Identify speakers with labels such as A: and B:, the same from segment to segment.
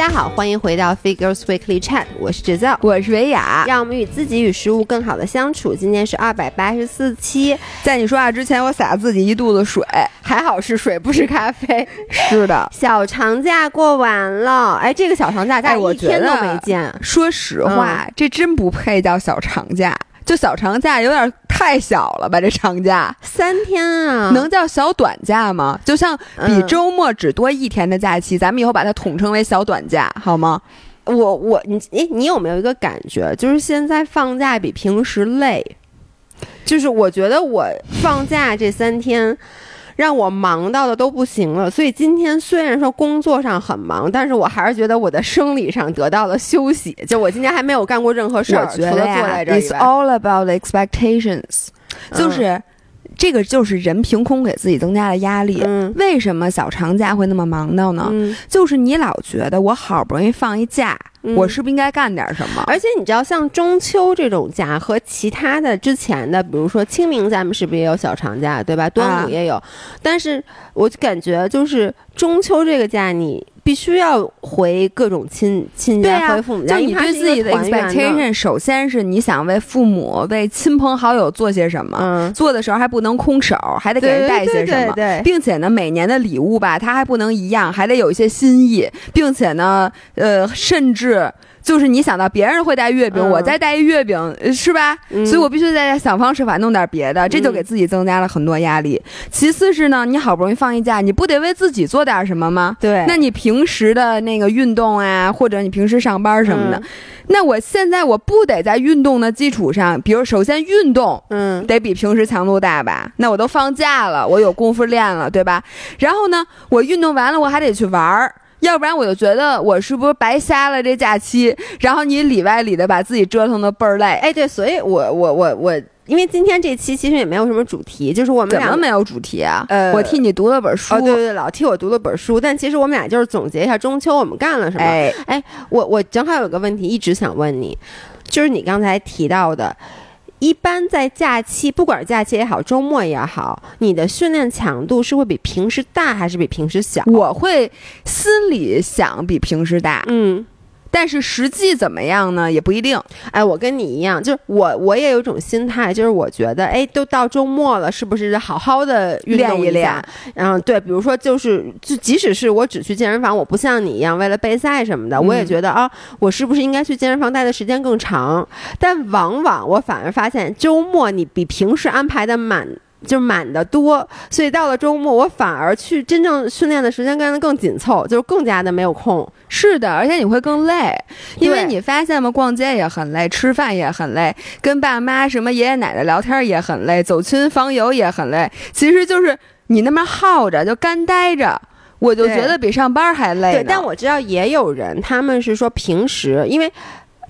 A: 家好，欢迎回到 Figures Weekly Chat，我是制造，
B: 我是维雅，
A: 让我们与自己与食物更好的相处。今天是二百八十四期，
B: 在你说话之前，我洒了自己一肚子水，
A: 还好是水，不是咖啡。
B: 是的，
A: 小长假过完了，哎，这个小长假，我一天都没见。
B: 说实话，这真不配叫小长假。就小长假有点太小了吧？这长假
A: 三天啊，
B: 能叫小短假吗？就像比周末只多一天的假期，咱们以后把它统称为小短假，好吗？
A: 我我你哎，你有没有一个感觉，就是现在放假比平时累？就是我觉得我放假这三天。让我忙到的都不行了，所以今天虽然说工作上很忙，但是我还是觉得我的生理上得到了休息。就我今天还没有干过任何事儿，除了坐在这儿。
B: It's all about expectations，就是。这个就是人凭空给自己增加了压力。为什么小长假会那么忙到呢？就是你老觉得我好不容易放一假，我是不是应该干点什么？
A: 而且你知道，像中秋这种假和其他的之前的，比如说清明，咱们是不是也有小长假，对吧？端午也有，但是我感觉就是中秋这个假你。必须要回各种亲亲家，回父母家。
B: 就你对自己的 expectation，首先是你想为父母、为亲朋好友做些什么，做的时候还不能空手，还得给人带些什么，对并且呢，每年的礼物吧，它还不能一样，还得有一些新意，并且呢，呃，甚至。就是你想到别人会带月饼，我再带一月饼，是吧？所以我必须在想方设法弄点别的，这就给自己增加了很多压力。其次是呢，你好不容易放一假，你不得为自己做点什么吗？
A: 对。
B: 那你平时的那个运动啊，或者你平时上班什么的，那我现在我不得在运动的基础上，比如首先运动，嗯，得比平时强度大吧？那我都放假了，我有功夫练了，对吧？然后呢，我运动完了，我还得去玩儿。要不然我就觉得我是不是白瞎了这假期？然后你里外里的把自己折腾的倍儿累。
A: 哎，对，所以我我我我，因为今天这期其实也没有什么主题，就是我们
B: 怎么没有主题啊？呃，我替你读了本书。
A: 哦，对对，老替我读了本书。但其实我们俩就是总结一下中秋我们干了什么。哎，哎，我我正好有个问题一直想问你，就是你刚才提到的。一般在假期，不管是假期也好，周末也好，你的训练强度是会比平时大还是比平时小？
B: 我会心里想比平时大。嗯。但是实际怎么样呢？也不一定。
A: 哎，我跟你一样，就是我我也有一种心态，就是我觉得，哎，都到周末了，是不是好好的
B: 练一练？
A: 然后对，比如说，就是就即使是我只去健身房，我不像你一样为了备赛什么的，我也觉得啊，我是不是应该去健身房待的时间更长？但往往我反而发现，周末你比平时安排的满。就满的多，所以到了周末，我反而去真正训练的时间跟得更紧凑，就是更加的没有空。
B: 是的，而且你会更累，因为你发现吗？逛街也很累，吃饭也很累，跟爸妈、什么爷爷奶奶聊天也很累，走亲访友也很累。其实就是你那么耗着，就干待着，我就觉得比上班还累。
A: 对，但我知道也有人，他们是说平时因为。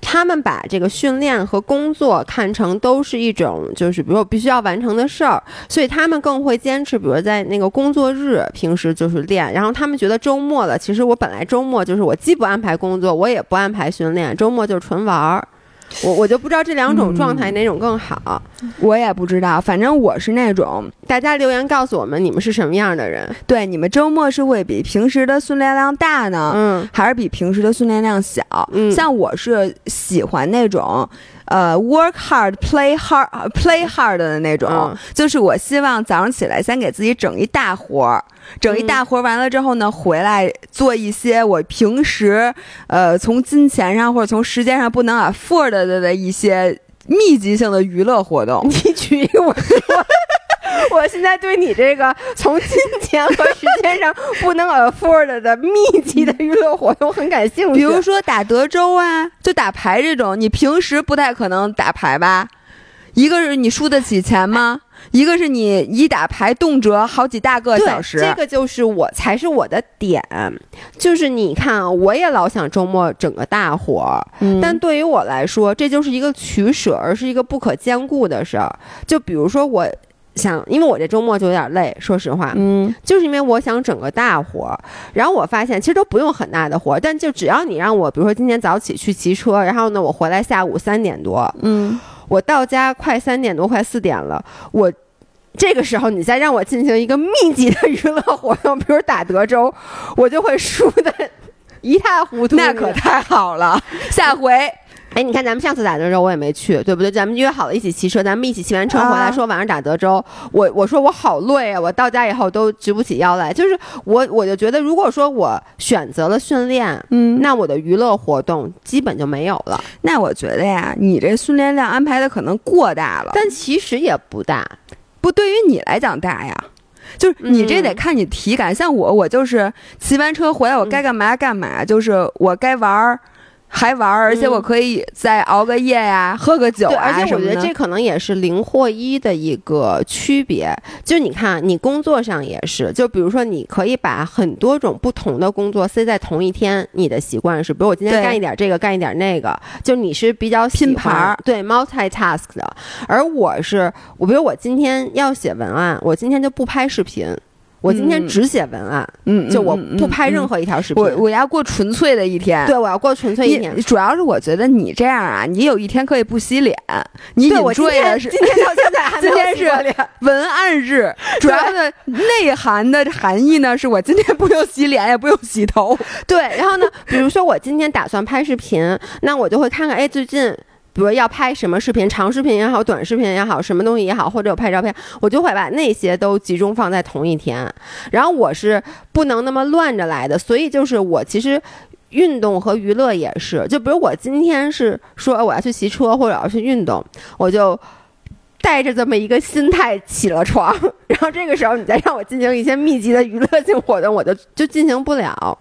A: 他们把这个训练和工作看成都是一种，就是比如说必须要完成的事儿，所以他们更会坚持，比如在那个工作日平时就是练，然后他们觉得周末了，其实我本来周末就是我既不安排工作，我也不安排训练，周末就是纯玩儿。我我就不知道这两种状态哪种更好，
B: 我也不知道。反正我是那种，
A: 大家留言告诉我们你们是什么样的人。
B: 对，你们周末是会比平时的训练量大呢，嗯，还是比平时的训练量小？嗯，像我是喜欢那种。呃，work hard, play hard, play hard 的那种，就是我希望早上起来先给自己整一大活儿，整一大活儿完了之后呢，回来做一些我平时呃从金钱上或者从时间上不能 afford 的的一些密集性的娱乐活动。
A: 你举一个我说。我现在对你这个从金钱和时间上不能 afford 的密集的娱乐活动很感兴趣，
B: 比如说打德州啊，就打牌这种，你平时不太可能打牌吧？一个是你输得起钱吗？一个是你一打牌动辄好几大个小时，
A: 这个就是我才是我的点，就是你看，我也老想周末整个大活儿，但对于我来说，这就是一个取舍，而是一个不可兼顾的事儿。就比如说我。想，因为我这周末就有点累，说实话，嗯，就是因为我想整个大活儿，然后我发现其实都不用很大的活儿，但就只要你让我，比如说今天早起去骑车，然后呢，我回来下午三点多，嗯，我到家快三点多，快四点了，我这个时候你再让我进行一个密集的娱乐活动，比如打德州，我就会输的。一塌糊涂。
B: 那可太好了，下回。
A: 哎，你看咱们上次打德州我也没去，对不对？咱们约好了一起骑车，咱们一起骑完车回来，说晚上打德州。我我说我好累啊，我到家以后都直不起腰来。就是我我就觉得，如果说我选择了训练，嗯，那我的娱乐活动基本就没有了。
B: 那我觉得呀，你这训练量安排的可能过大了，
A: 但其实也不大，
B: 不对于你来讲大呀。就是你这得看你体感，像我，我就是骑完车回来，我该干嘛干嘛，就是我该玩儿。还玩儿，而且我可以再熬个夜呀，喝个酒
A: 啊而且我觉得这可能也是零或一的一个区别。就你看，你工作上也是，就比如说，你可以把很多种不同的工作塞在同一天。你的习惯是，比如我今天干一点这个，干一点那个，就你是比较
B: 拼盘，
A: 对 multitask 的。而我是，我比如我今天要写文案，我今天就不拍视频。我今天只写文案，嗯，就我不拍任何一条视频，
B: 我我要过纯粹的一天，
A: 对，我要过纯粹一天。
B: 主要是我觉得你这样啊，你有一天可以不洗脸，你
A: 我今天
B: 是
A: 今天到现在 还
B: 今天是文案日，主要的内涵的含义呢，是我今天不用洗脸，也不用洗头，
A: 对。然后呢，比如说我今天打算拍视频，那我就会看看，哎，最近。比如要拍什么视频，长视频也好，短视频也好，什么东西也好，或者我拍照片，我就会把那些都集中放在同一天。然后我是不能那么乱着来的，所以就是我其实运动和娱乐也是。就比如我今天是说我要去骑车或者要去运动，我就带着这么一个心态起了床。然后这个时候你再让我进行一些密集的娱乐性活动，我就就进行不了。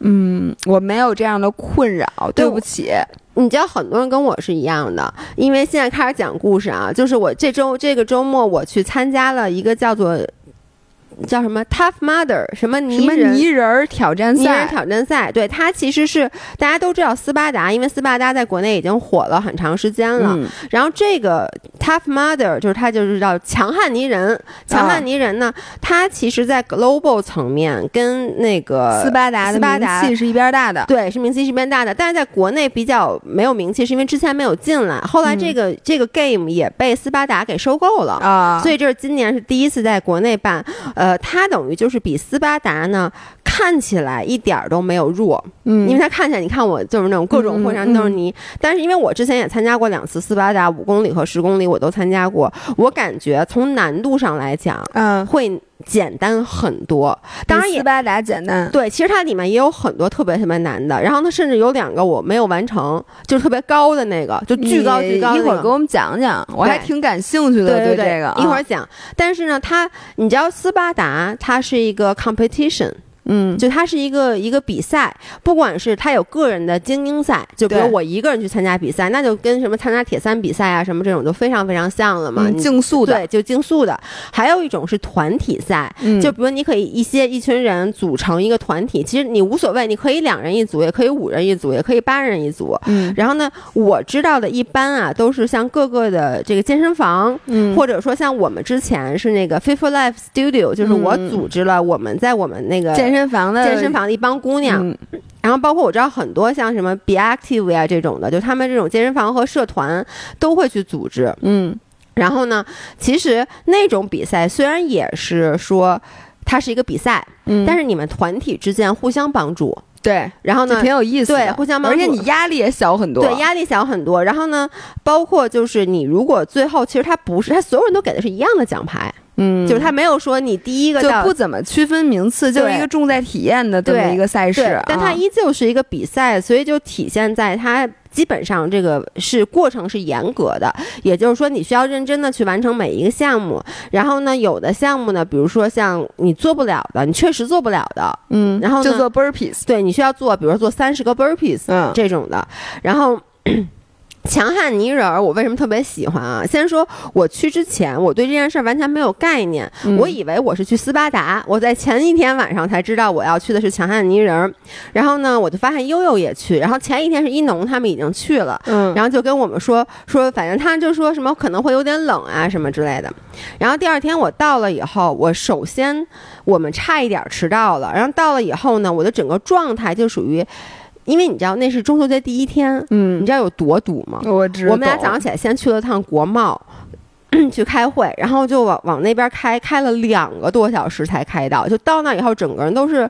B: 嗯，我没有这样的困扰，对不起。
A: 你知道很多人跟我是一样的，因为现在开始讲故事啊，就是我这周这个周末我去参加了一个叫做。叫什么 Tough Mother 什么泥
B: 人泥人挑战赛？泥
A: 人挑战赛，对它其实是大家都知道斯巴达，因为斯巴达在国内已经火了很长时间了。然后这个 Tough Mother 就是它就是叫强悍泥人，强悍泥人呢，它其实在 global 层面跟那个
B: 斯巴达的名气是一边大的，
A: 对，是名气是一边大的。但是在国内比较没有名气，是因为之前没有进来，后来这个这个 game 也被斯巴达给收购了啊，所以这是今年是第一次在国内办，呃。呃，它等于就是比斯巴达呢看起来一点儿都没有弱，嗯，因为它看起来，你看我就是那种各种浑身都是泥，但是因为我之前也参加过两次斯巴达五公里和十公里，我都参加过，我感觉从难度上来讲，嗯，会。简单很多，当然
B: 斯巴达简单。
A: 对，其实它里面也有很多特别特别难的。然后它甚至有两个我没有完成，就是特别高的那个，就巨高巨高。
B: 一会儿给我们讲讲，我还挺感兴趣的。
A: 对
B: 这个，
A: 一会儿讲。但是呢，它你知道斯巴达它是一个 competition。嗯，就它是一个一个比赛，不管是它有个人的精英赛，就比如我一个人去参加比赛，那就跟什么参加铁三比赛啊什么这种就非常非常像了嘛，
B: 竞速的，
A: 对，就竞速的。还有一种是团体赛，就比如你可以一些一群人组成一个团体，其实你无所谓，你可以两人一组，也可以五人一组，也可以八人一组。嗯，然后呢，我知道的一般啊，都是像各个的这个健身房，嗯，或者说像我们之前是那个 Fit for Life Studio，就是我组织了我们在我们那个
B: 健身。健身房的
A: 健身房的一帮姑娘，然后包括我知道很多像什么 Be Active 呀这种的，就他们这种健身房和社团都会去组织。嗯，然后呢，其实那种比赛虽然也是说它是一个比赛，嗯，但是你们团体之间互相帮助，
B: 对，
A: 然后呢
B: 挺有意思，
A: 对，互相帮助，
B: 而且你压力也小很多，
A: 对，压力小很多。然后呢，包括就是你如果最后其实他不是他所有人都给的是一样的奖牌。嗯，就是他没有说你第一个
B: 就不怎么区分名次，就是一个重在体验的这么一个赛事，
A: 但它依旧是一个比赛，所以就体现在它基本上这个是过程是严格的，也就是说你需要认真的去完成每一个项目。然后呢，有的项目呢，比如说像你做不了的，你确实做不了的，嗯，然后
B: 就做 burpees，
A: 对你需要做，比如说做三十个 burpees，嗯，这种的，然后。强悍泥人儿，我为什么特别喜欢啊？先说我去之前，我对这件事儿完全没有概念，我以为我是去斯巴达。我在前一天晚上才知道我要去的是强悍泥人儿，然后呢，我就发现悠悠也去，然后前一天是一农他们已经去了，嗯，然后就跟我们说说，反正他就说什么可能会有点冷啊什么之类的。然后第二天我到了以后，我首先我们差一点迟到了，然后到了以后呢，我的整个状态就属于。因为你知道那是中秋节第一天，嗯，你知道有多堵吗？
B: 我知。
A: 我们俩早上起来先去了趟国贸，去开会，然后就往往那边开，开了两个多小时才开到。就到那以后，整个人都是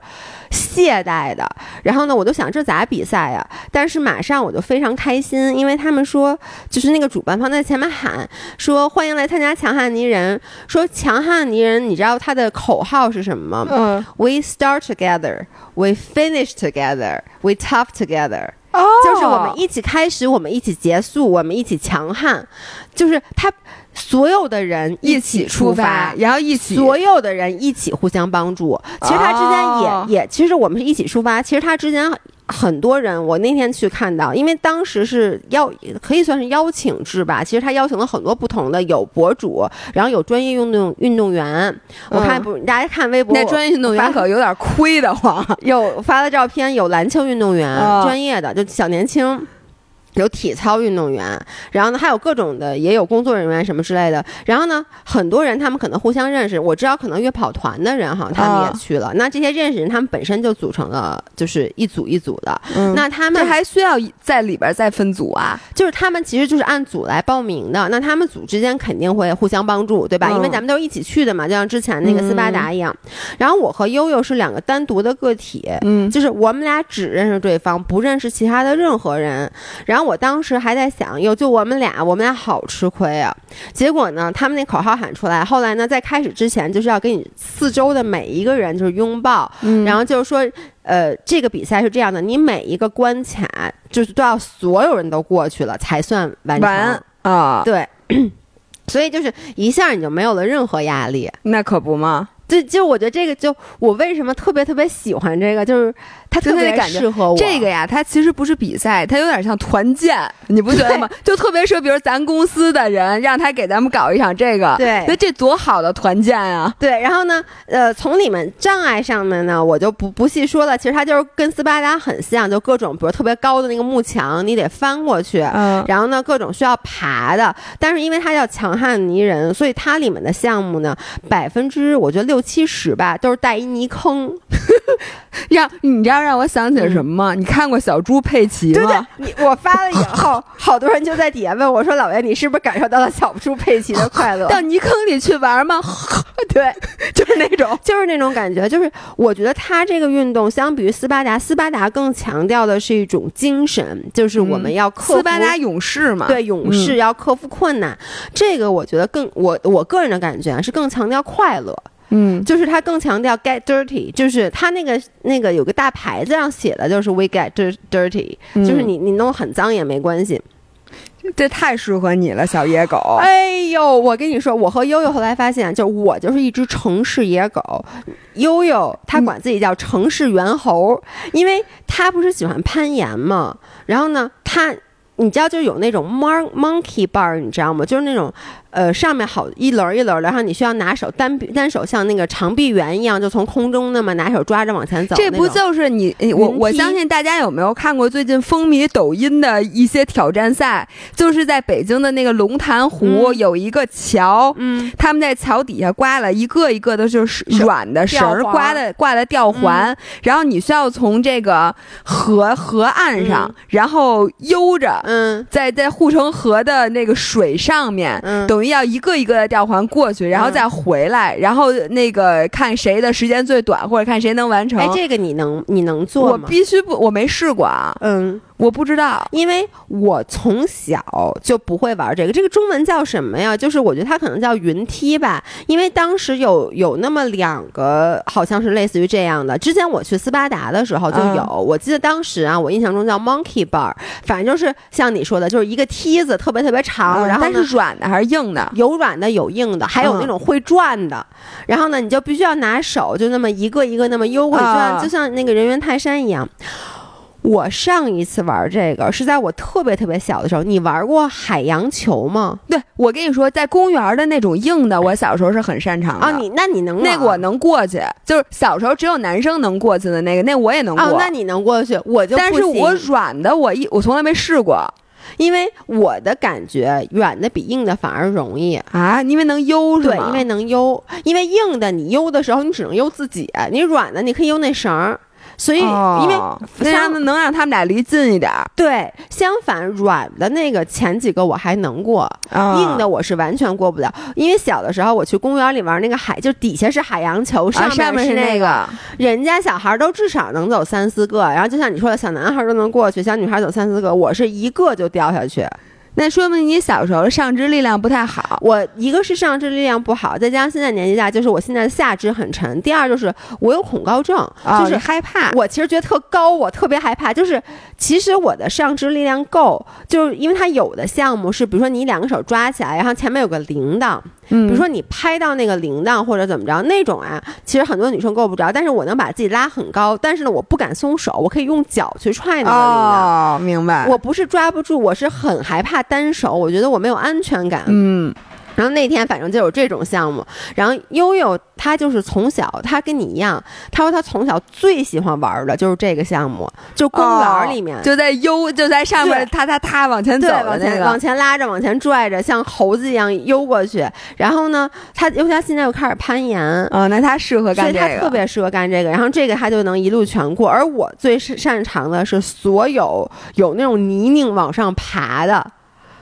A: 懈怠的。然后呢，我就想这咋比赛呀？但是马上我就非常开心，因为他们说，就是那个主办方在前面喊说欢迎来参加强悍泥人。说强悍泥人，你知道他的口号是什么吗？嗯，We start together, we finish together, we tough together。就是我们一起开始，我们一起结束，我们一起强悍。就是他所有的人一起出发，
B: 然后一起
A: 所有的人一起互相帮助。其实他之间也也，其实我们是一起出发。其实他之间。很多人，我那天去看到，因为当时是邀，可以算是邀请制吧。其实他邀请了很多不同的，有博主，然后有专业运动运动员。我看不，大家看微博，
B: 那专业运动员可有点亏的慌。
A: 有发的照片，有篮球运动员，专业的，就小年轻。有体操运动员，然后呢，还有各种的，也有工作人员什么之类的。然后呢，很多人他们可能互相认识。我知道可能约跑团的人哈，他们也去了。那这些认识人，他们本身就组成了就是一组一组的。那他们
B: 还需要在里边再分组啊？
A: 就是他们其实就是按组来报名的。那他们组之间肯定会互相帮助，对吧？因为咱们都是一起去的嘛，就像之前那个斯巴达一样。然后我和悠悠是两个单独的个体，嗯，就是我们俩只认识对方，不认识其他的任何人。然后。我当时还在想，哟，就我们俩，我们俩好吃亏啊！结果呢，他们那口号喊出来，后来呢，在开始之前，就是要给你四周的每一个人就是拥抱，然后就是说，呃，这个比赛是这样的，你每一个关卡就是都要所有人都过去了才算完
B: 成啊！
A: 对，所以就是一下你就没有了任何压力，
B: 那可不嘛。
A: 就就我觉得这个，就我为什么特别特别喜欢这个，就是它特别适合我。
B: 这个呀，它其实不是比赛，它有点像团建，你不觉得吗？就特别适合，比如咱公司的人，让他给咱们搞一场这个，
A: 对，
B: 那这多好的团建啊！
A: 对，然后呢，呃，从你们障碍上面呢，我就不不细说了。其实它就是跟斯巴达很像，就各种比如特别高的那个幕墙，你得翻过去，嗯，然后呢，各种需要爬的。但是因为它叫强悍泥人，所以它里面的项目呢，百分之我觉得六。六七十吧，都是带一泥坑，
B: 让你知道让我想起了什么吗？你看过小猪佩奇
A: 吗？对对你我发了以后，好多人就在底下问我说：“老袁，你是不是感受到了小猪佩奇的快乐？
B: 到泥坑里去玩吗？”
A: 对，就是那种，就是那种感觉。就是我觉得他这个运动相比于斯巴达，斯巴达更强调的是一种精神，就是我们要克服
B: 斯巴达勇士嘛，
A: 对，勇士要克服困难。这个我觉得更我我个人的感觉啊，是更强调快乐。
B: 嗯，
A: 就是他更强调 get dirty，就是他那个那个有个大牌子上写的，就是 we get dirty，就是你你弄很脏也没关系。
B: 这太适合你了，小野狗。
A: 哎呦，我跟你说，我和悠悠后来发现，就我就是一只城市野狗，悠悠他管自己叫城市猿猴，因为他不是喜欢攀岩嘛，然后呢，他你知道就有那种 mon monkey bar，你知道吗？就是那种。呃，上面好一轮一轮的，然后你需要拿手单单手像那个长臂猿一样，就从空中那么拿手抓着往前走。
B: 这不就是你我我相信大家有没有看过最近风靡抖音的一些挑战赛？就是在北京的那个龙潭湖有一个桥，嗯，他们在桥底下挂了一个一个的就是软的绳儿，挂的挂的吊环，然后你需要从这个河河岸上，然后悠着，嗯，在在护城河的那个水上面，嗯，等于。要一个一个的吊环过去，然后再回来，然后那个看谁的时间最短，或者看谁能完成。
A: 哎，这个你能你能做
B: 吗？我必须不，我没试过啊。嗯。我不知道，
A: 因为我从小就不会玩这个。这个中文叫什么呀？就是我觉得它可能叫云梯吧。因为当时有有那么两个，好像是类似于这样的。之前我去斯巴达的时候就有，我记得当时啊，我印象中叫 Monkey Bar，反正就是像你说的，就是一个梯子，特别特别长，然后
B: 但是软的还是硬的？
A: 有软的，有硬的，还有那种会转的。然后呢，你就必须要拿手就那么一个一个那么悠过去转，就像那个人猿泰山一样。我上一次玩这个是在我特别特别小的时候。你玩过海洋球吗？
B: 对，我跟你说，在公园的那种硬的，我小时候是很擅长的。
A: 啊，你那你能
B: 那个我能过去，就是小时候只有男生能过去的那个，那我也能过。啊，
A: 那你能过去，我就
B: 但是我软的，我一我从来没试过，
A: 因为我的感觉软的比硬的反而容易
B: 啊，因为能悠是
A: 吗？对，因为能悠，因为硬的你悠的时候你只能悠自己，你软的你可以悠那绳儿。所以因为
B: 这样能让他们俩离近一点。
A: 对，相反软的那个前几个我还能过，硬的我是完全过不了。因为小的时候我去公园里玩那个海，就底下是海洋球，上面是那个，人家小孩都至少能走三四个，然后就像你说的小男孩都能过去，小女孩走三四个，我是一个就掉下去。
B: 那说明你小时候上肢力量不太好。
A: 我一个是上肢力量不好，再加上现在年纪大，就是我现在的下肢很沉。第二就是我有恐高症，就是
B: 害怕。
A: 我其实觉得特高，我特别害怕。就是其实我的上肢力量够，就是因为它有的项目是，比如说你两个手抓起来，然后前面有个铃铛。比如说你拍到那个铃铛或者怎么着那种啊，其实很多女生够不着，但是我能把自己拉很高，但是呢我不敢松手，我可以用脚去踹那个铃
B: 铛。哦，明白。
A: 我不是抓不住，我是很害怕单手，我觉得我没有安全感。
B: 嗯。
A: 然后那天反正就有这种项目，然后悠悠他就是从小他跟你一样，他说他从小最喜欢玩的就是这个项目，就公园里面
B: 就在悠就在上面，他他他往前走，
A: 往前往前拉着，往前拽着，像猴子一样悠过去。然后呢，他因为他现在又开始攀岩，
B: 哦，那他适合干这个，
A: 他特别适合干这个。然后这个他就能一路全过，而我最擅长的是所有有那种泥泞往上爬的，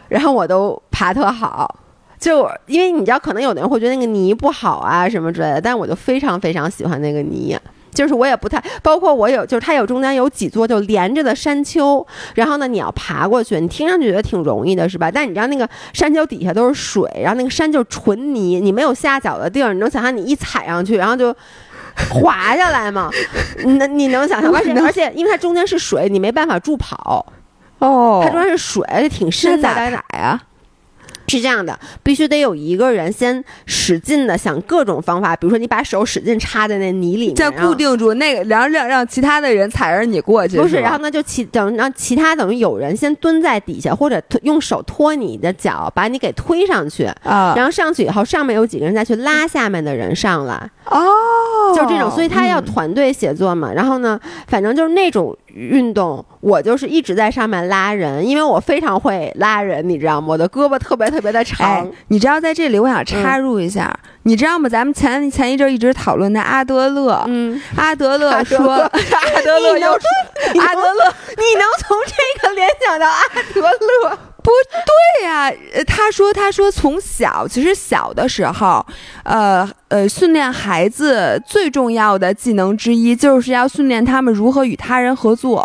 A: 然后我都爬特好。就因为你知道，可能有的人会觉得那个泥不好啊什么之类的，但是我就非常非常喜欢那个泥。就是我也不太，包括我有，就是它有中间有几座就连着的山丘，然后呢你要爬过去，你听上去觉得挺容易的是吧？但你知道那个山丘底下都是水，然后那个山就是纯泥，你没有下脚的地儿，你能想象你一踩上去，然后就滑下来吗？那你能想象？而且而且因为它中间是水，你没办法助跑。
B: 哦，
A: 它中间是水，而且挺深的。
B: 咋踩呀？
A: 是这样的，必须得有一个人先使劲的想各种方法，比如说你把手使劲插在那泥里面，
B: 再固定住那个，然后让让其他的人踩着你过去。
A: 不
B: 是，
A: 然后呢就其等让其他等于有人先蹲在底下，或者用手托你的脚，把你给推上去啊。然后上去以后，上面有几个人再去拉下面的人上来。
B: 哦，
A: 就这种，所以他要团队协作嘛。然后呢，反正就是那种。运动，我就是一直在上面拉人，因为我非常会拉人，你知道吗？我的胳膊特别特别的长。
B: 你知道，在这里我想插入一下，你知道吗？咱们前前一阵一直讨论的阿德勒，嗯，阿德勒说，阿德勒又阿德勒，
A: 你能从这个联想到阿德勒？
B: 不对呀，他说他说从小其实小的时候，呃呃，训练孩子最重要的技能之一就是要训练他们如何与他人合作。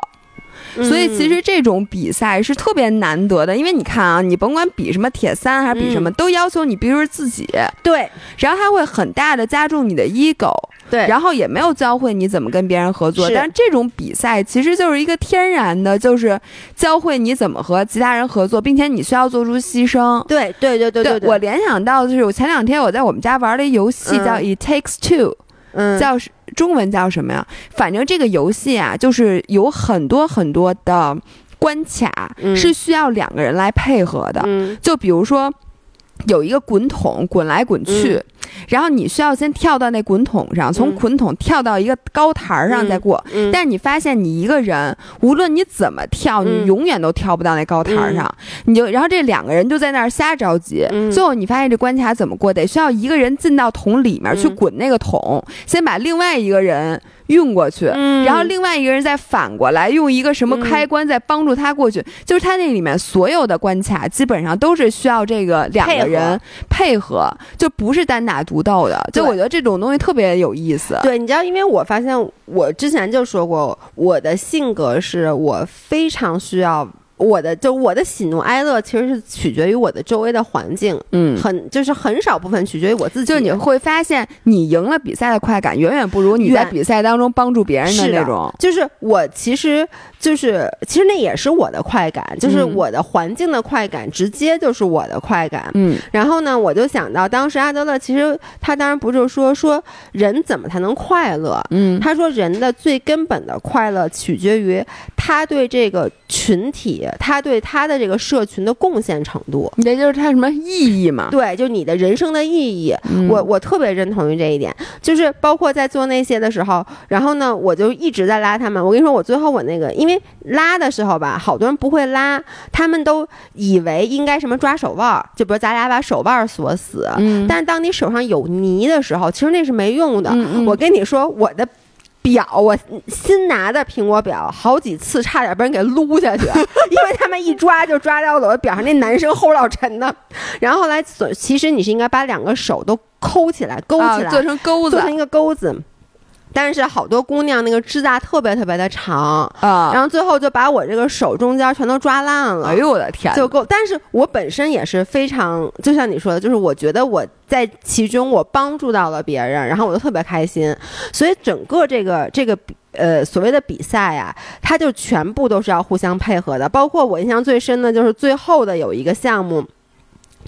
B: 所以其实这种比赛是特别难得的，因为你看啊，你甭管比什么铁三还是比什么，都要求你必须是自己。
A: 对，
B: 然后他会很大的加重你的 ego。
A: 对，
B: 然后也没有教会你怎么跟别人合作。但
A: 是
B: 这种比赛其实就是一个天然的，就是教会你怎么和其他人合作，并且你需要做出牺牲。
A: 对对对对
B: 对，我联想到的就是我前两天我在我们家玩的游戏叫《It Takes Two》。
A: 嗯，
B: 叫中文叫什么呀？反正这个游戏啊，就是有很多很多的关卡，是需要两个人来配合的。
A: 嗯，
B: 就比如说有一个滚筒滚来滚去。然后你需要先跳到那滚筒上，从滚筒跳到一个高台上再过。但是你发现你一个人，无论你怎么跳，你永远都跳不到那高台上。你就然后这两个人就在那儿瞎着急。最后你发现这关卡怎么过？得需要一个人进到桶里面去滚那个桶，先把另外一个人。运过去，然后另外一个人再反过来用一个什么开关再帮助他过去，就是他那里面所有的关卡基本上都是需要这个两个人配合，就不是单打独斗的。就我觉得这种东西特别有意思。
A: 对，你知道，因为我发现我之前就说过，我的性格是我非常需要。我的就我的喜怒哀乐其实是取决于我的周围的环境，
B: 嗯，
A: 很就是很少部分取决于我自己。
B: 就你会发现，你赢了比赛的快感远远不如你在比赛当中帮助别人的那种。
A: 就是我其实就是其实那也是我的快感，就是我的环境的快感，直接就是我的快感。
B: 嗯，
A: 然后呢，我就想到当时阿德勒其实他当然不是说说人怎么才能快乐，
B: 嗯，
A: 他说人的最根本的快乐取决于他对这个群体。他对他的这个社群的贡献程度，
B: 也就是他什么意义嘛？
A: 对，就你的人生的意义，我我特别认同于这一点。就是包括在做那些的时候，然后呢，我就一直在拉他们。我跟你说，我最后我那个，因为拉的时候吧，好多人不会拉，他们都以为应该什么抓手腕，就比如咱俩把手腕锁死。嗯。但是当你手上有泥的时候，其实那是没用的。
B: 嗯
A: 我跟你说，我的。表，我新拿的苹果表，好几次差点被人给撸下去，因为他们一抓就抓到了我表上那男生齁老沉的。然后后来，其实你是应该把两个手都抠起来，勾起来，
B: 做成钩
A: 子，做成一个钩子。但是好多姑娘那个指甲特别特别的长
B: 啊，
A: 然后最后就把我这个手中间全都抓烂了。哎
B: 呦我的天！
A: 就够。但是我本身也是非常，就像你说的，就是我觉得我在其中我帮助到了别人，然后我就特别开心。所以整个这个这个呃所谓的比赛呀，它就全部都是要互相配合的。包括我印象最深的就是最后的有一个项目。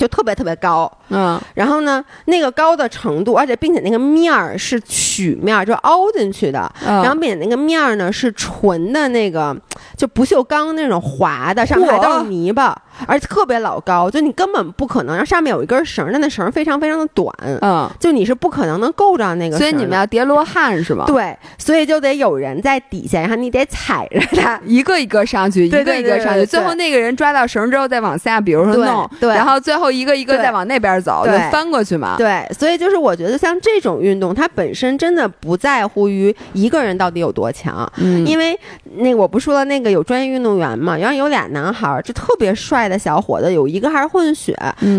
A: 就特别特别高，
B: 嗯，
A: 然后呢，那个高的程度，而且并且那个面儿是曲面，就凹进去的，然后并且那个面儿呢是纯的那个，就不锈钢那种滑的，上面还都是泥巴。而且特别老高，就你根本不可能，然后上面有一根绳，但那绳非常非常的短，
B: 嗯，
A: 就你是不可能能够着那个。
B: 所以你们要叠罗汉是吗？
A: 对，所以就得有人在底下，然后你得踩着它，
B: 一个一个上去，一个一个上去，最后那个人抓到绳之后再往下，比如说弄，
A: 对，
B: 然后最后一个一个再往那边走，就翻过去嘛。
A: 对，所以就是我觉得像这种运动，它本身真的不在乎于一个人到底有多强，
B: 嗯，
A: 因为那我不说了，那个有专业运动员嘛，然后有俩男孩就特别帅的小伙子有。一个还是混血，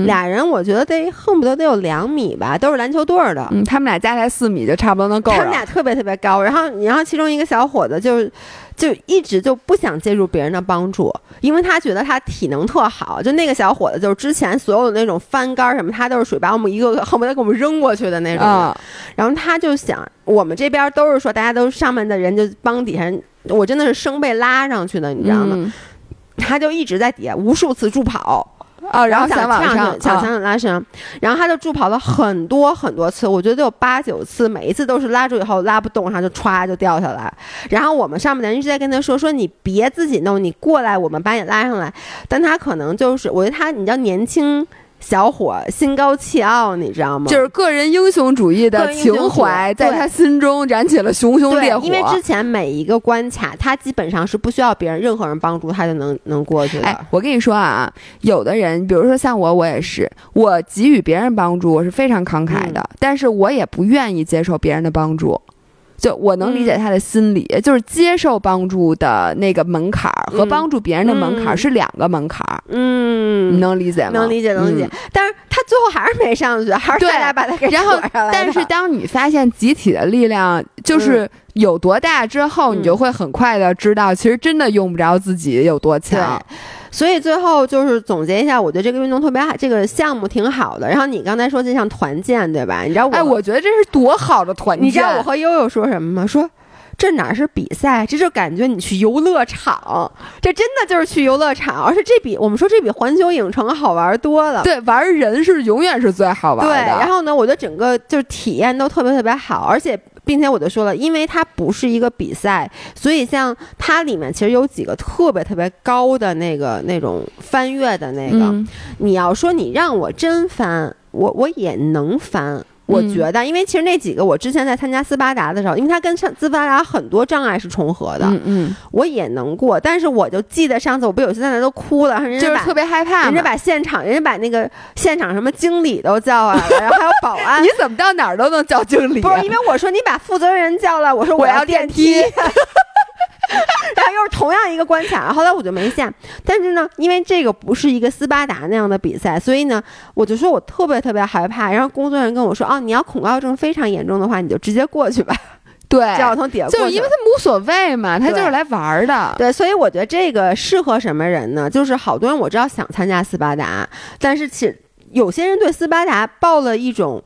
A: 俩人我觉得得恨不得得有两米吧，都是篮球队的。
B: 嗯，他们俩加起来四米就差不多能够。他
A: 们俩特别特别高，然后然后其中一个小伙子就就一直就不想借助别人的帮助，因为他觉得他体能特好。就那个小伙子，就是之前所有的那种翻杆什么，他都是属于把我们一个个恨不得给我们扔过去的那种。然后他就想，我们这边都是说大家都上面的人就帮底下，我真的是生被拉上去的，你知道吗？他就一直在底下无数次助跑。
B: 啊，然后
A: 想
B: 往上，
A: 想想拉伸，然后他就助跑了很多很多次，我觉得有八九次，每一次都是拉住以后拉不动，然后就歘就掉下来。然后我们上面的人一直在跟他说：“说你别自己弄，你过来，我们把你拉上来。”但他可能就是，我觉得他，你知道年轻。小伙心高气傲，你知道吗？
B: 就是个人英雄主义的情怀，在他心中燃起了熊熊烈火。
A: 因为之前每一个关卡，他基本上是不需要别人任何人帮助，他就能能过去的。
B: 哎，我跟你说啊，有的人，比如说像我，我也是，我给予别人帮助，我是非常慷慨的，但是我也不愿意接受别人的帮助。就我能理解他的心理，就是接受帮助的那个门槛儿和帮助别人的门槛儿是两个门槛儿。
A: 嗯，
B: 你能理解吗？
A: 能理解，能理解。但是他最后还是没上去，还是大家把他给
B: 然后，但是当你发现集体的力量就是有多大之后，你就会很快的知道，其实真的用不着自己有多强。
A: 所以最后就是总结一下，我觉得这个运动特别好，这个项目挺好的。然后你刚才说这像团建，对吧？你知道我，
B: 哎，我觉得这是多好的团建。
A: 你知道我和悠悠说什么吗？说这哪是比赛，这就感觉你去游乐场，这真的就是去游乐场。而且这比我们说这比环球影城好玩多了。
B: 对，玩人是永远是最好玩的。
A: 对，然后呢，我觉得整个就是体验都特别特别好，而且。并且我就说了，因为它不是一个比赛，所以像它里面其实有几个特别特别高的那个那种翻越的那个，你要说你让我真翻，我我也能翻。我觉得，因为其实那几个我之前在参加斯巴达的时候，因为它跟斯巴达很多障碍是重合的，
B: 嗯嗯，
A: 我也能过。但是我就记得上次我不有些在那都哭了，人
B: 家特别害怕，
A: 人家把现场，人家把那个现场什么经理都叫来了，然后还有保安。
B: 你怎么到哪儿都能叫经理？
A: 不是因为我说你把负责人叫来，我说
B: 我
A: 要
B: 电
A: 梯。然后又是同样一个关卡，后来我就没下。但是呢，因为这个不是一个斯巴达那样的比赛，所以呢，我就说我特别特别害怕。然后工作人员跟我说：“哦，你要恐高症非常严重的话，你就直接过去吧。”
B: 对，
A: 叫我从底下过去。
B: 就因为他们无所谓嘛，他就是来玩的。
A: 对，所以我觉得这个适合什么人呢？就是好多人我知道想参加斯巴达，但是其实有些人对斯巴达抱了一种。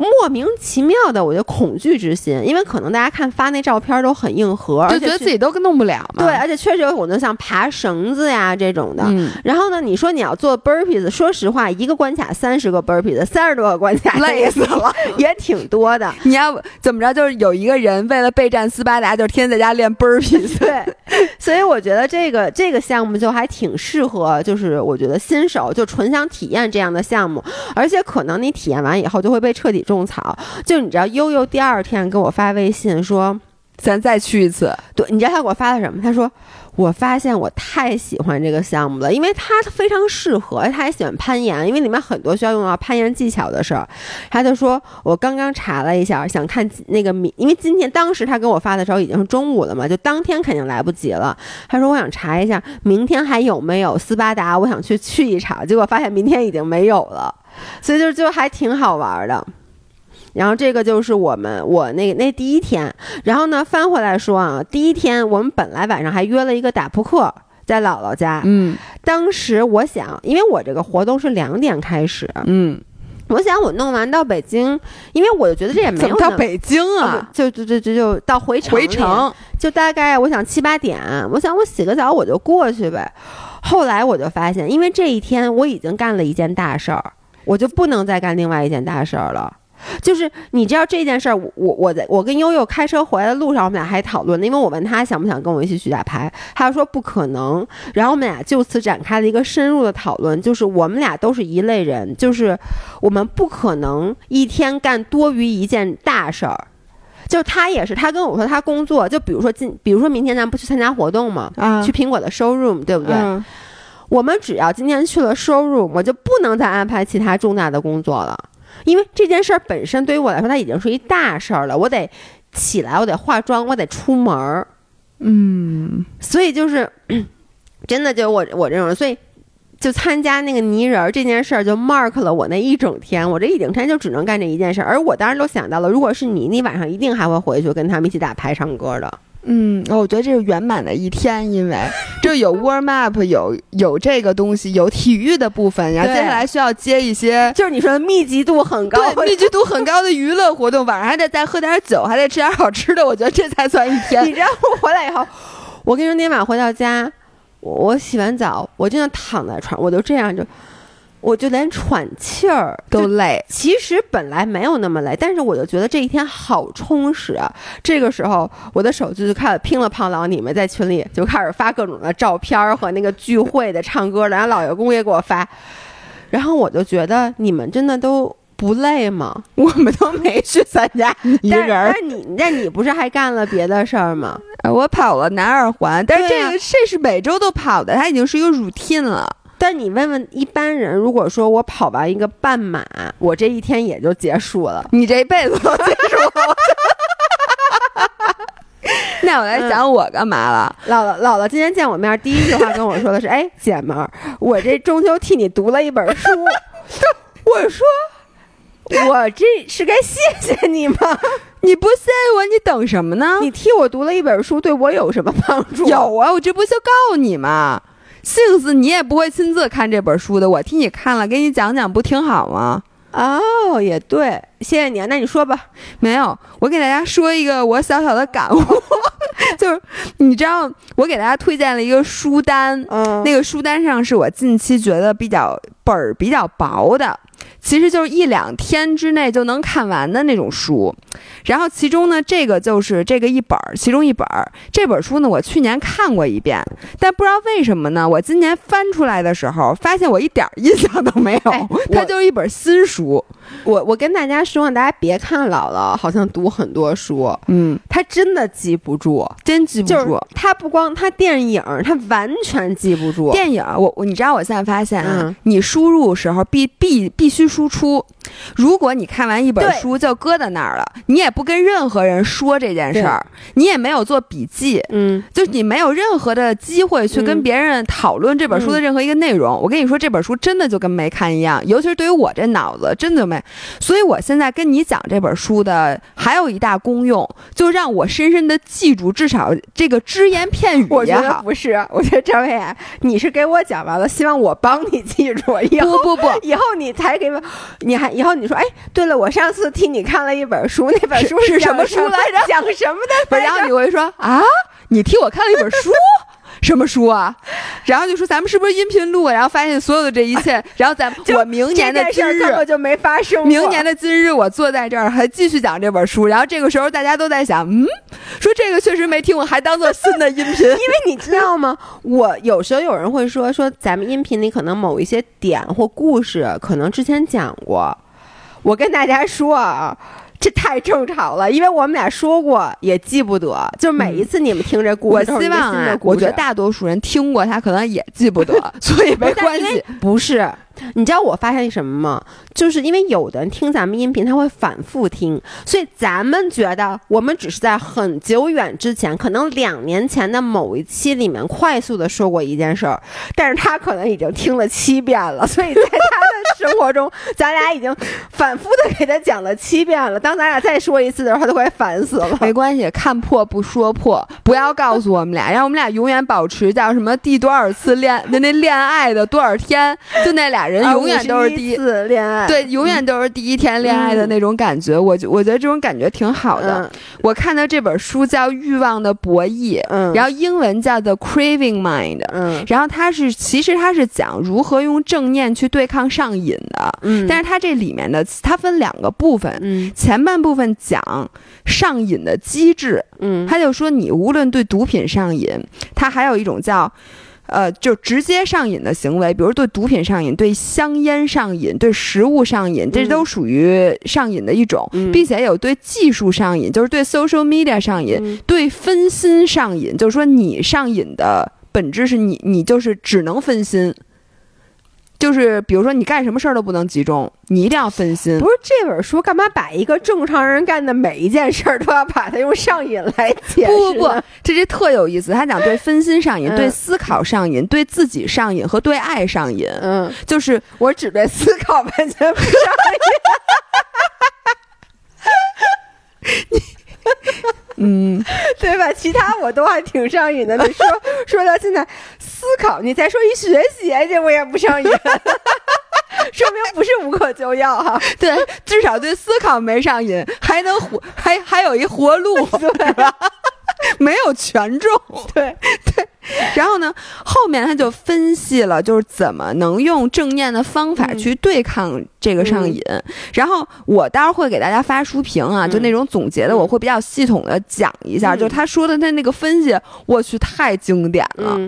A: 莫名其妙的，我就恐惧之心，因为可能大家看发那照片都很硬核，
B: 就觉得自己都弄不了
A: 嘛。对，而且确实有很多像爬绳子呀这种的。然后呢，你说你要做 burpees，说实话，一个关卡三十个 burpees，三十多个关卡，
B: 累死了，
A: 也挺多的。
B: 你要怎么着？就是有一个人为了备战斯巴达，就天天在家练 burpees。
A: 对，所以我觉得这个这个项目就还挺适合，就是我觉得新手就纯想体验这样的项目，而且可能你体验完以后就会被彻底。种草，就你知道，悠悠第二天给我发微信说，
B: 咱再去一次。
A: 对，你知道他给我发的什么？他说。我发现我太喜欢这个项目了，因为它非常适合，他还喜欢攀岩，因为里面很多需要用到攀岩技巧的事儿。他就说，我刚刚查了一下，想看那个明，因为今天当时他给我发的时候已经是中午了嘛，就当天肯定来不及了。他说我想查一下明天还有没有斯巴达，我想去去一场，结果发现明天已经没有了，所以就就还挺好玩的。然后这个就是我们我那那第一天，然后呢翻回来说啊，第一天我们本来晚上还约了一个打扑克在姥姥家，
B: 嗯，
A: 当时我想，因为我这个活动是两点开始，
B: 嗯，
A: 我想我弄完到北京，因为我就觉得这也没有
B: 到北京啊，
A: 就就就就就到回城
B: 回程，
A: 就大概我想七八点，我想我洗个澡我就过去呗。后来我就发现，因为这一天我已经干了一件大事儿，我就不能再干另外一件大事儿了。就是你知道这件事儿，我我在我跟悠悠开车回来的路上，我们俩还讨论，因为我问他想不想跟我一起去打牌，他说不可能。然后我们俩就此展开了一个深入的讨论，就是我们俩都是一类人，就是我们不可能一天干多于一件大事儿。就他也是，他跟我说他工作，就比如说今，比如说明天咱不去参加活动嘛？
B: 啊，
A: 去苹果的 showroom，对不对？我们只要今天去了 showroom，我就不能再安排其他重大的工作了。因为这件事儿本身对于我来说，它已经是一大事儿了。我得起来，我得化妆，我得出门儿，
B: 嗯，
A: 所以就是 真的，就我我这种人，所以就参加那个泥人儿这件事儿，就 mark 了我那一整天。我这一整天就只能干这一件事儿。而我当时都想到了，如果是你，你晚上一定还会回去跟他们一起打牌、唱歌的。
B: 嗯，我觉得这是圆满的一天，因为 这有 warm up，有有这个东西，有体育的部分，然后接下来需要接一些，
A: 就是你说的密集度很高，
B: 对，密集度很高的娱乐活动，晚上还得再喝点酒，还得吃点好吃的，我觉得这才算一天。
A: 你知道我回来以后，我跟你说，那天晚上回到家，我洗完澡，我真的躺在床，我就这样就。我就连喘气儿
B: 都累，
A: 其实本来没有那么累，但是我就觉得这一天好充实啊。这个时候，我的手机就开始乒了乓啷，你们在群里就开始发各种的照片和那个聚会的、唱歌的，然后老爷公也给我发，然后我就觉得你们真的都不累吗？
B: 我们都没去参加
A: 但你那你不是还干了别的事儿吗？
B: 我跑了南二环，但是这个这是每周都跑的，它已经是一个 routine 了。
A: 但你问问一般人，如果说我跑完一个半马，我这一天也就结束了。
B: 你这一辈子都结束了。那我来讲我干嘛了？
A: 姥姥，姥姥今天见我面，第一句话跟我说的是：“哎，姐们儿，我这中秋替你读了一本书。”我说：“我这是该谢谢你吗？
B: 你不谢我，你等什么呢？
A: 你替我读了一本书，对我有什么帮助？
B: 有啊，我这不就告诉你吗？”幸子你也不会亲自看这本书的，我替你看了，给你讲讲，不挺好吗？
A: 哦，也对，谢谢你。那你说吧。
B: 没有，我给大家说一个我小小的感悟，就是你知道，我给大家推荐了一个书单，
A: 嗯，
B: 那个书单上是我近期觉得比较本儿比较薄的。其实就是一两天之内就能看完的那种书，然后其中呢，这个就是这个一本儿，其中一本儿。这本书呢，我去年看过一遍，但不知道为什么呢，我今年翻出来的时候，发现我一点印象都没有。它就是一本新书。
A: 我我跟大家说，大家别看姥姥好像读很多书，
B: 嗯，
A: 她真的记不住，
B: 真记不住。
A: 她不光她电影，她完全记不住
B: 电影。我我你知道，我现在发现啊，你输入时候必必必须输出。如果你看完一本书就搁在那儿了，你也不跟任何人说这件事儿，你也没有做笔记，
A: 嗯，
B: 就是你没有任何的机会去跟别人讨论这本书的任何一个内容。我跟你说，这本书真的就跟没看一样，尤其是对于我这脑子，真的没。所以我现在跟你讲这本书的还有一大功用，就让我深深的记住，至少这个只言片语
A: 也好。不是，我觉得张伟，你是给我讲完了，希望我帮你记住。以后
B: 不不不，
A: 以后你才给我，你还以后你说，哎，对了，我上次替你看了一本书，那本书
B: 是什么书来着？
A: 讲什么的？
B: 然后你会说啊，你替我看了一本书。什么书啊？然后就说咱们是不是音频录？然后发现所有的这一切，然后咱我明年的今日
A: 根本就没发生。
B: 明年的今日，我坐在这儿还继续讲这本书。然后这个时候大家都在想，嗯，说这个确实没听我，还当做新的音频。因为
A: 你知道吗？我有时候有人会说说咱们音频里可能某一些点或故事可能之前讲过。我跟大家说啊。这太正常了，因为我们俩说过也记不得，就每一次你们听这故
B: 事，我希望啊，我觉得大多数人听过他可能也记不得，所以没关系，
A: 不是。你知道我发现什么吗？就是因为有的人听咱们音频，他会反复听，所以咱们觉得我们只是在很久远之前，可能两年前的某一期里面快速的说过一件事儿，但是他可能已经听了七遍了，所以在他的生活中，咱俩已经反复的给他讲了七遍了。当咱俩再说一次的时候，他都快烦死了。
B: 没关系，看破不说破，不要告诉我们俩，让我们俩永远保持叫什么第多少次恋那那恋爱的多少天，就那俩。人永远都是第
A: 一次恋爱，
B: 对，永远都是第一天恋爱的那种感觉。我我觉得这种感觉挺好的。我看到这本书叫《欲望的博弈》，嗯，然后英文叫 The Craving Mind，嗯，然后它是其实它是讲如何用正念去对抗上瘾的，嗯，但是它这里面的它分两个部分，嗯，前半部分讲上瘾的机制，嗯，他就说你无论对毒品上瘾，它还有一种叫。呃，就直接上瘾的行为，比如对毒品上瘾、对香烟上瘾、对食物上瘾，这都属于上瘾的一种，并且有对技术上瘾，就是对 social media 上瘾，对分心上瘾，就是说你上瘾的本质是你，你就是只能分心。就是比如说，你干什么事儿都不能集中，你一定要分心。
A: 不是这本书干嘛把一个正常人干的每一件事儿都要把它用上瘾来解释？
B: 不不不，这这特有意思。他讲对分心上瘾、对思考上瘾、对自己上瘾和对爱上瘾。嗯，就是
A: 我只对思考完全不上瘾。你。嗯，对吧？其他我都还挺上瘾的。你说 说到现在，思考你再说一学习，这我也不上瘾，说明不是无可救药哈。
B: 对，至少对思考没上瘾，还能活，还还有一活路，对吧？没有权重，
A: 对
B: 对。然后呢，后面他就分析了，就是怎么能用正念的方法去对抗这个上瘾。然后我待会儿会给大家发书评啊，就那种总结的，我会比较系统的讲一下。就是他说的他那个分析，我去太经典了。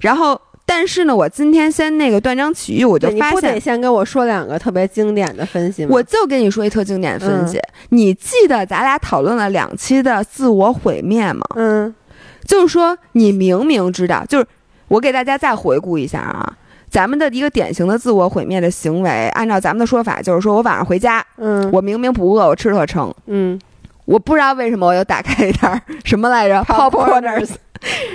B: 然后，但是呢，我今天先那个断章取义，我就发现，你不
A: 得先跟我说两个特别经典的分析吗？
B: 我就跟你说一特经典分析。你记得咱俩讨论了两期的自我毁灭吗？嗯。就是说，你明明知道，就是我给大家再回顾一下啊，咱们的一个典型的自我毁灭的行为，按照咱们的说法，就是说我晚上回家，嗯，我明明不饿，我吃特撑，嗯，我不知道为什么我又打开一袋 什么来着
A: ，popcorners，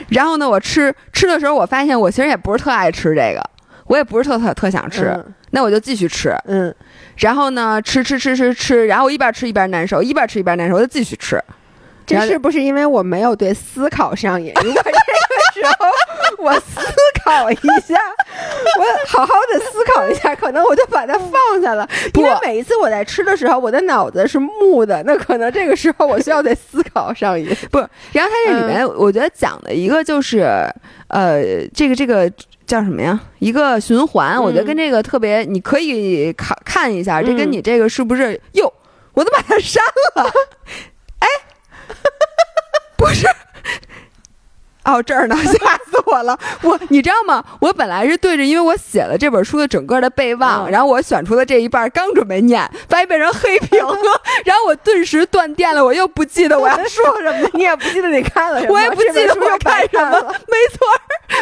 B: 然后呢，我吃吃的时候，我发现我其实也不是特爱吃这个，我也不是特特特想吃，那我就继续吃，嗯，然后呢，吃吃吃吃吃，然后我一边吃一边难受，一边吃一边难受，我就继续吃。
A: 这是不是因为我没有对思考上瘾？如果这个时候 我思考一下，我好好的思考一下，可能我就把它放下了。因为每一次我在吃的时候，我的脑子是木的，那可能这个时候我需要对思考上瘾。
B: 不，然后它这里面我觉得讲的一个就是，呃，这个这个叫什么呀？一个循环，我觉得跟这个特别，你可以看看一下，这跟你这个是不是？哟，我都把它删了。不是。哦，这儿呢，吓死我了！我，你知道吗？我本来是对着，因为我写了这本书的整个的备忘，然后我选出了这一半，刚准备念，发现被人黑屏了，然后我顿时断电了，我又不记得我要说什么，
A: 你也不记得你看了什
B: 么，我也不记得我看什么了，没错，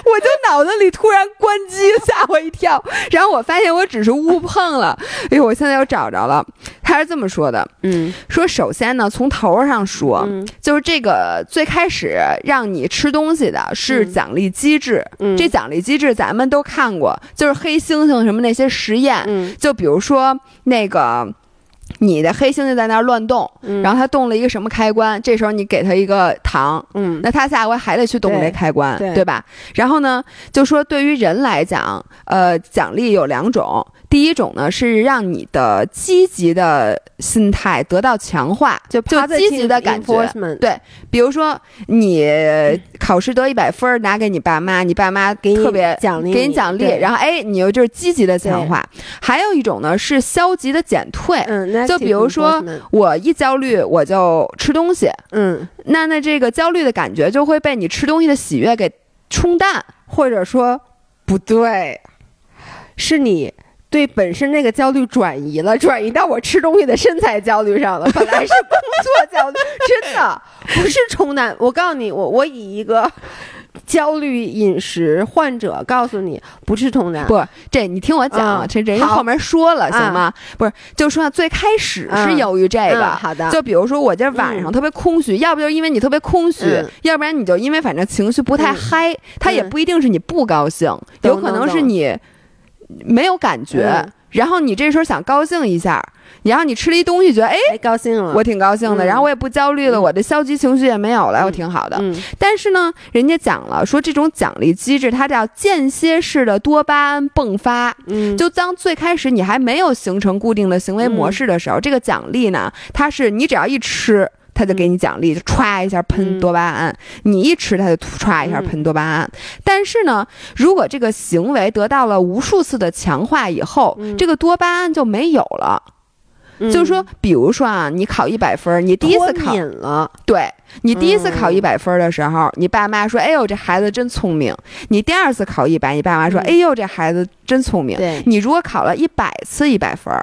B: 我就脑子里突然关机，吓我一跳，然后我发现我只是误碰了，哎呦，我现在又找着了，他是这么说的，嗯，说首先呢，从头上说，就是这个最开始让你吃东西。的是奖励机制，这奖励机制咱们都看过，就是黑猩猩什么那些实验，就比如说那个你的黑猩猩在那儿乱动，然后它动了一个什么开关，这时候你给它一个糖，嗯，那它下回还得去动这开关，对吧？然后呢，就说对于人来讲，呃，奖励有两种。第一种呢是让你的积极的心态得到强化，
A: 就
B: 就积极的感觉。对，比如说你考试得一百分，拿给你爸妈，你爸妈
A: 给
B: 你特别
A: 奖励，
B: 给你奖励，然后哎，你又就是积极的强化。还有一种呢是消极的减退，嗯，就比如说我一焦虑我就吃东西，嗯，那那这个焦虑的感觉就会被你吃东西的喜悦给冲淡，
A: 或者说不对，是你。对本身那个焦虑转移了，转移到我吃东西的身材焦虑上了。本来是工作焦虑，真的不是冲淡。我告诉你，我我以一个。焦虑饮食患者告诉你不是冲淡，
B: 不，这你听我讲，这人家后面说了行吗？不是，就说最开始是由于这个，
A: 好的，
B: 就比如说我今儿晚上特别空虚，要不就是因为你特别空虚，要不然你就因为反正情绪不太嗨，它也不一定是你不高兴，有可能是你没有感觉，然后你这时候想高兴一下。然后你吃了一东西，觉得哎
A: 高兴了，
B: 我挺高兴的。然后我也不焦虑了，我的消极情绪也没有了，我挺好的。但是呢，人家讲了，说这种奖励机制它叫间歇式的多巴胺迸发。嗯，就当最开始你还没有形成固定的行为模式的时候，这个奖励呢，它是你只要一吃，它就给你奖励，就歘一下喷多巴胺。你一吃，他就歘一下喷多巴胺。但是呢，如果这个行为得到了无数次的强化以后，这个多巴胺就没有了。就是说，比如说啊，你考一百分，你第一次考
A: 了，
B: 对你第一次考一百分的时候，你爸妈说：“哎呦，这孩子真聪明。”你第二次考一百，你爸妈说：“哎呦，这孩子真聪明。”你如果考了一百次一百分，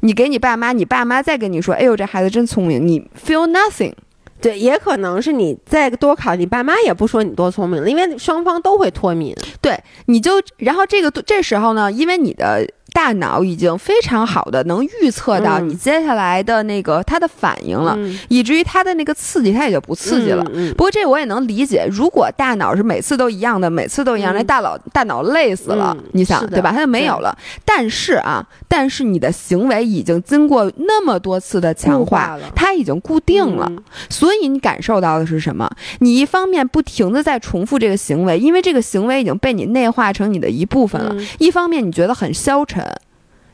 B: 你给你爸妈，你爸妈再跟你说：“哎呦，这孩子真聪明。”你 feel nothing。
A: 对，也可能是你再多考，你爸妈也不说你多聪明了，因为双方都会脱敏。
B: 对，你就然后这个这时候呢，因为你的。大脑已经非常好的能预测到你接下来的那个它的反应了，以至于它的那个刺激它也就不刺激了。不过这我也能理解，如果大脑是每次都一样的，每次都一样，那大脑大脑累死了，你想对吧？它就没有了。但是啊，但是你的行为已经经过那么多次的强化，它已经固定了，所以你感受到的是什么？你一方面不停的在重复这个行为，因为这个行为已经被你内化成你的一部分了；一方面你觉得很消沉。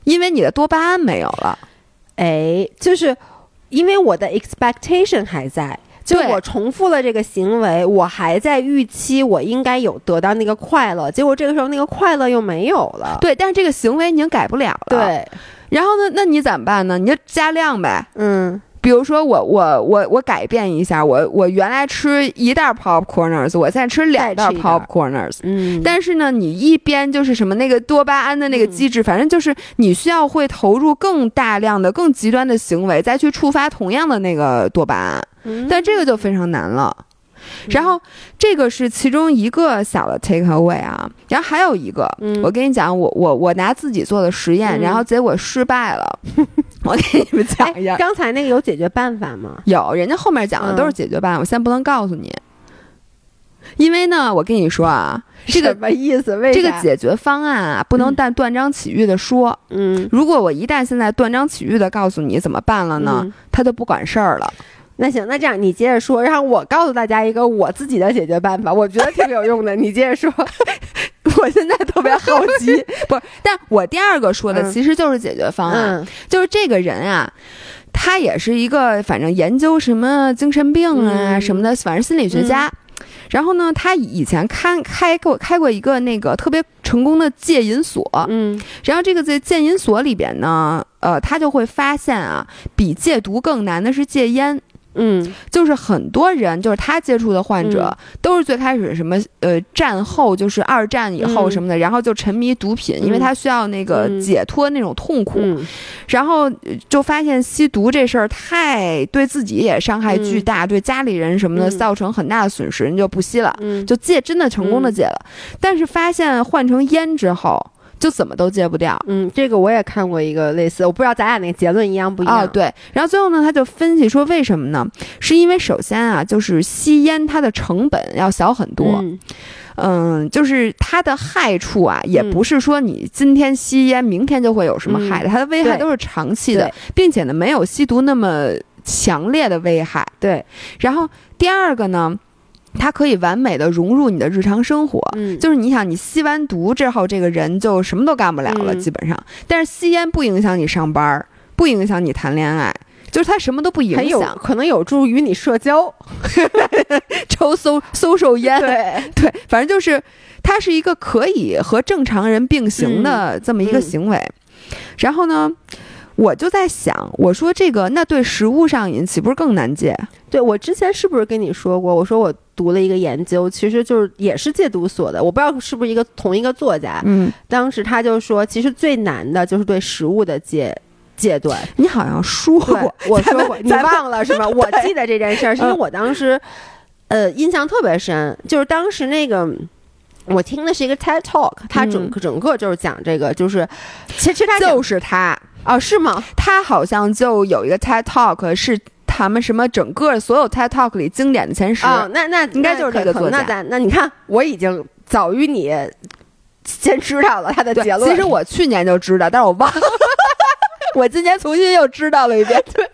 B: 因为你的多巴胺没有了，
A: 哎，就是因为我的 expectation 还在，就我重复了这个行为，我还在预期我应该有得到那个快乐，结果这个时候那个快乐又没有了。
B: 对，但是这个行为已经改不了了。
A: 对，
B: 然后呢？那你怎么办呢？你就加量呗。嗯。比如说我我我我改变一下，我我原来吃一袋 popcorners，我现在吃两袋 popcorners。嗯，但是呢，你一边就是什么那个多巴胺的那个机制，反正就是你需要会投入更大量的、更极端的行为，再去触发同样的那个多巴胺。但这个就非常难了。然后这个是其中一个小的 take away 啊，然后还有一个，我跟你讲，我我我拿自己做的实验，然后结果失败了。我给你们讲一下，
A: 刚才那个有解决办法吗？
B: 有，人家后面讲的都是解决办法，我现在不能告诉你，因为呢，我跟你说啊，这个
A: 什么意思？为
B: 这个解决方案啊，不能断断章取义的说。嗯，如果我一旦现在断章取义的告诉你怎么办了呢，他就不管事儿了。
A: 那行，那这样你接着说，让我告诉大家一个我自己的解决办法，我觉得挺有用的。你接着说，
B: 我现在特别好奇，不是？但我第二个说的其实就是解决方案，就是这个人啊，他也是一个反正研究什么精神病啊什么的，反正心理学家。然后呢，他以前开开过开过一个那个特别成功的戒瘾所，嗯，然后这个在戒瘾所里边呢，呃，他就会发现啊，比戒毒更难的是戒烟。嗯，就是很多人，就是他接触的患者，都是最开始什么呃战后，就是二战以后什么的，然后就沉迷毒品，因为他需要那个解脱那种痛苦，然后就发现吸毒这事儿太对自己也伤害巨大，对家里人什么的造成很大的损失，人就不吸了，就戒真的成功的戒了，但是发现换成烟之后。就怎么都戒不掉，
A: 嗯，这个我也看过一个类似，我不知道咱俩那个结论一样不一样。哦，
B: 对，然后最后呢，他就分析说为什么呢？是因为首先啊，就是吸烟它的成本要小很多，嗯，就是它的害处啊，也不是说你今天吸烟，明天就会有什么害的，它的危害都是长期的，并且呢，没有吸毒那么强烈的危害。
A: 对，
B: 然后第二个呢。它可以完美的融入你的日常生活，就是你想，你吸完毒之后，这个人就什么都干不了了，基本上。但是吸烟不影响你上班，不影响你谈恋爱，就是它什么都不影响，
A: 可能有助于你社交，
B: 抽搜搜手烟，
A: 对。
B: 对，反正就是它是一个可以和正常人并行的这么一个行为。然后呢？我就在想，我说这个那对食物上瘾岂不是更难戒？
A: 对我之前是不是跟你说过？我说我读了一个研究，其实就是也是戒毒所的，我不知道是不是一个同一个作家。
B: 嗯，
A: 当时他就说，其实最难的就是对食物的戒戒断。
B: 你好像说过，
A: 我说过，你忘了是吗？我记得这件事儿，是因为我当时呃印象特别深，就是当时那个我听的是一个 TED Talk，他整个整个就是讲这个，就是其实他
B: 就是他
A: 哦，是吗？
B: 他好像就有一个 TED Talk 是。他们什么整个所有 TED Talk 里经典的前十
A: 哦？那那
B: 应该就是这个作
A: 家。那咱那你看，我已经早于你先知道了他的结论。
B: 其实我去年就知道，但是我忘了。我今天重新又知道了一遍。
A: 对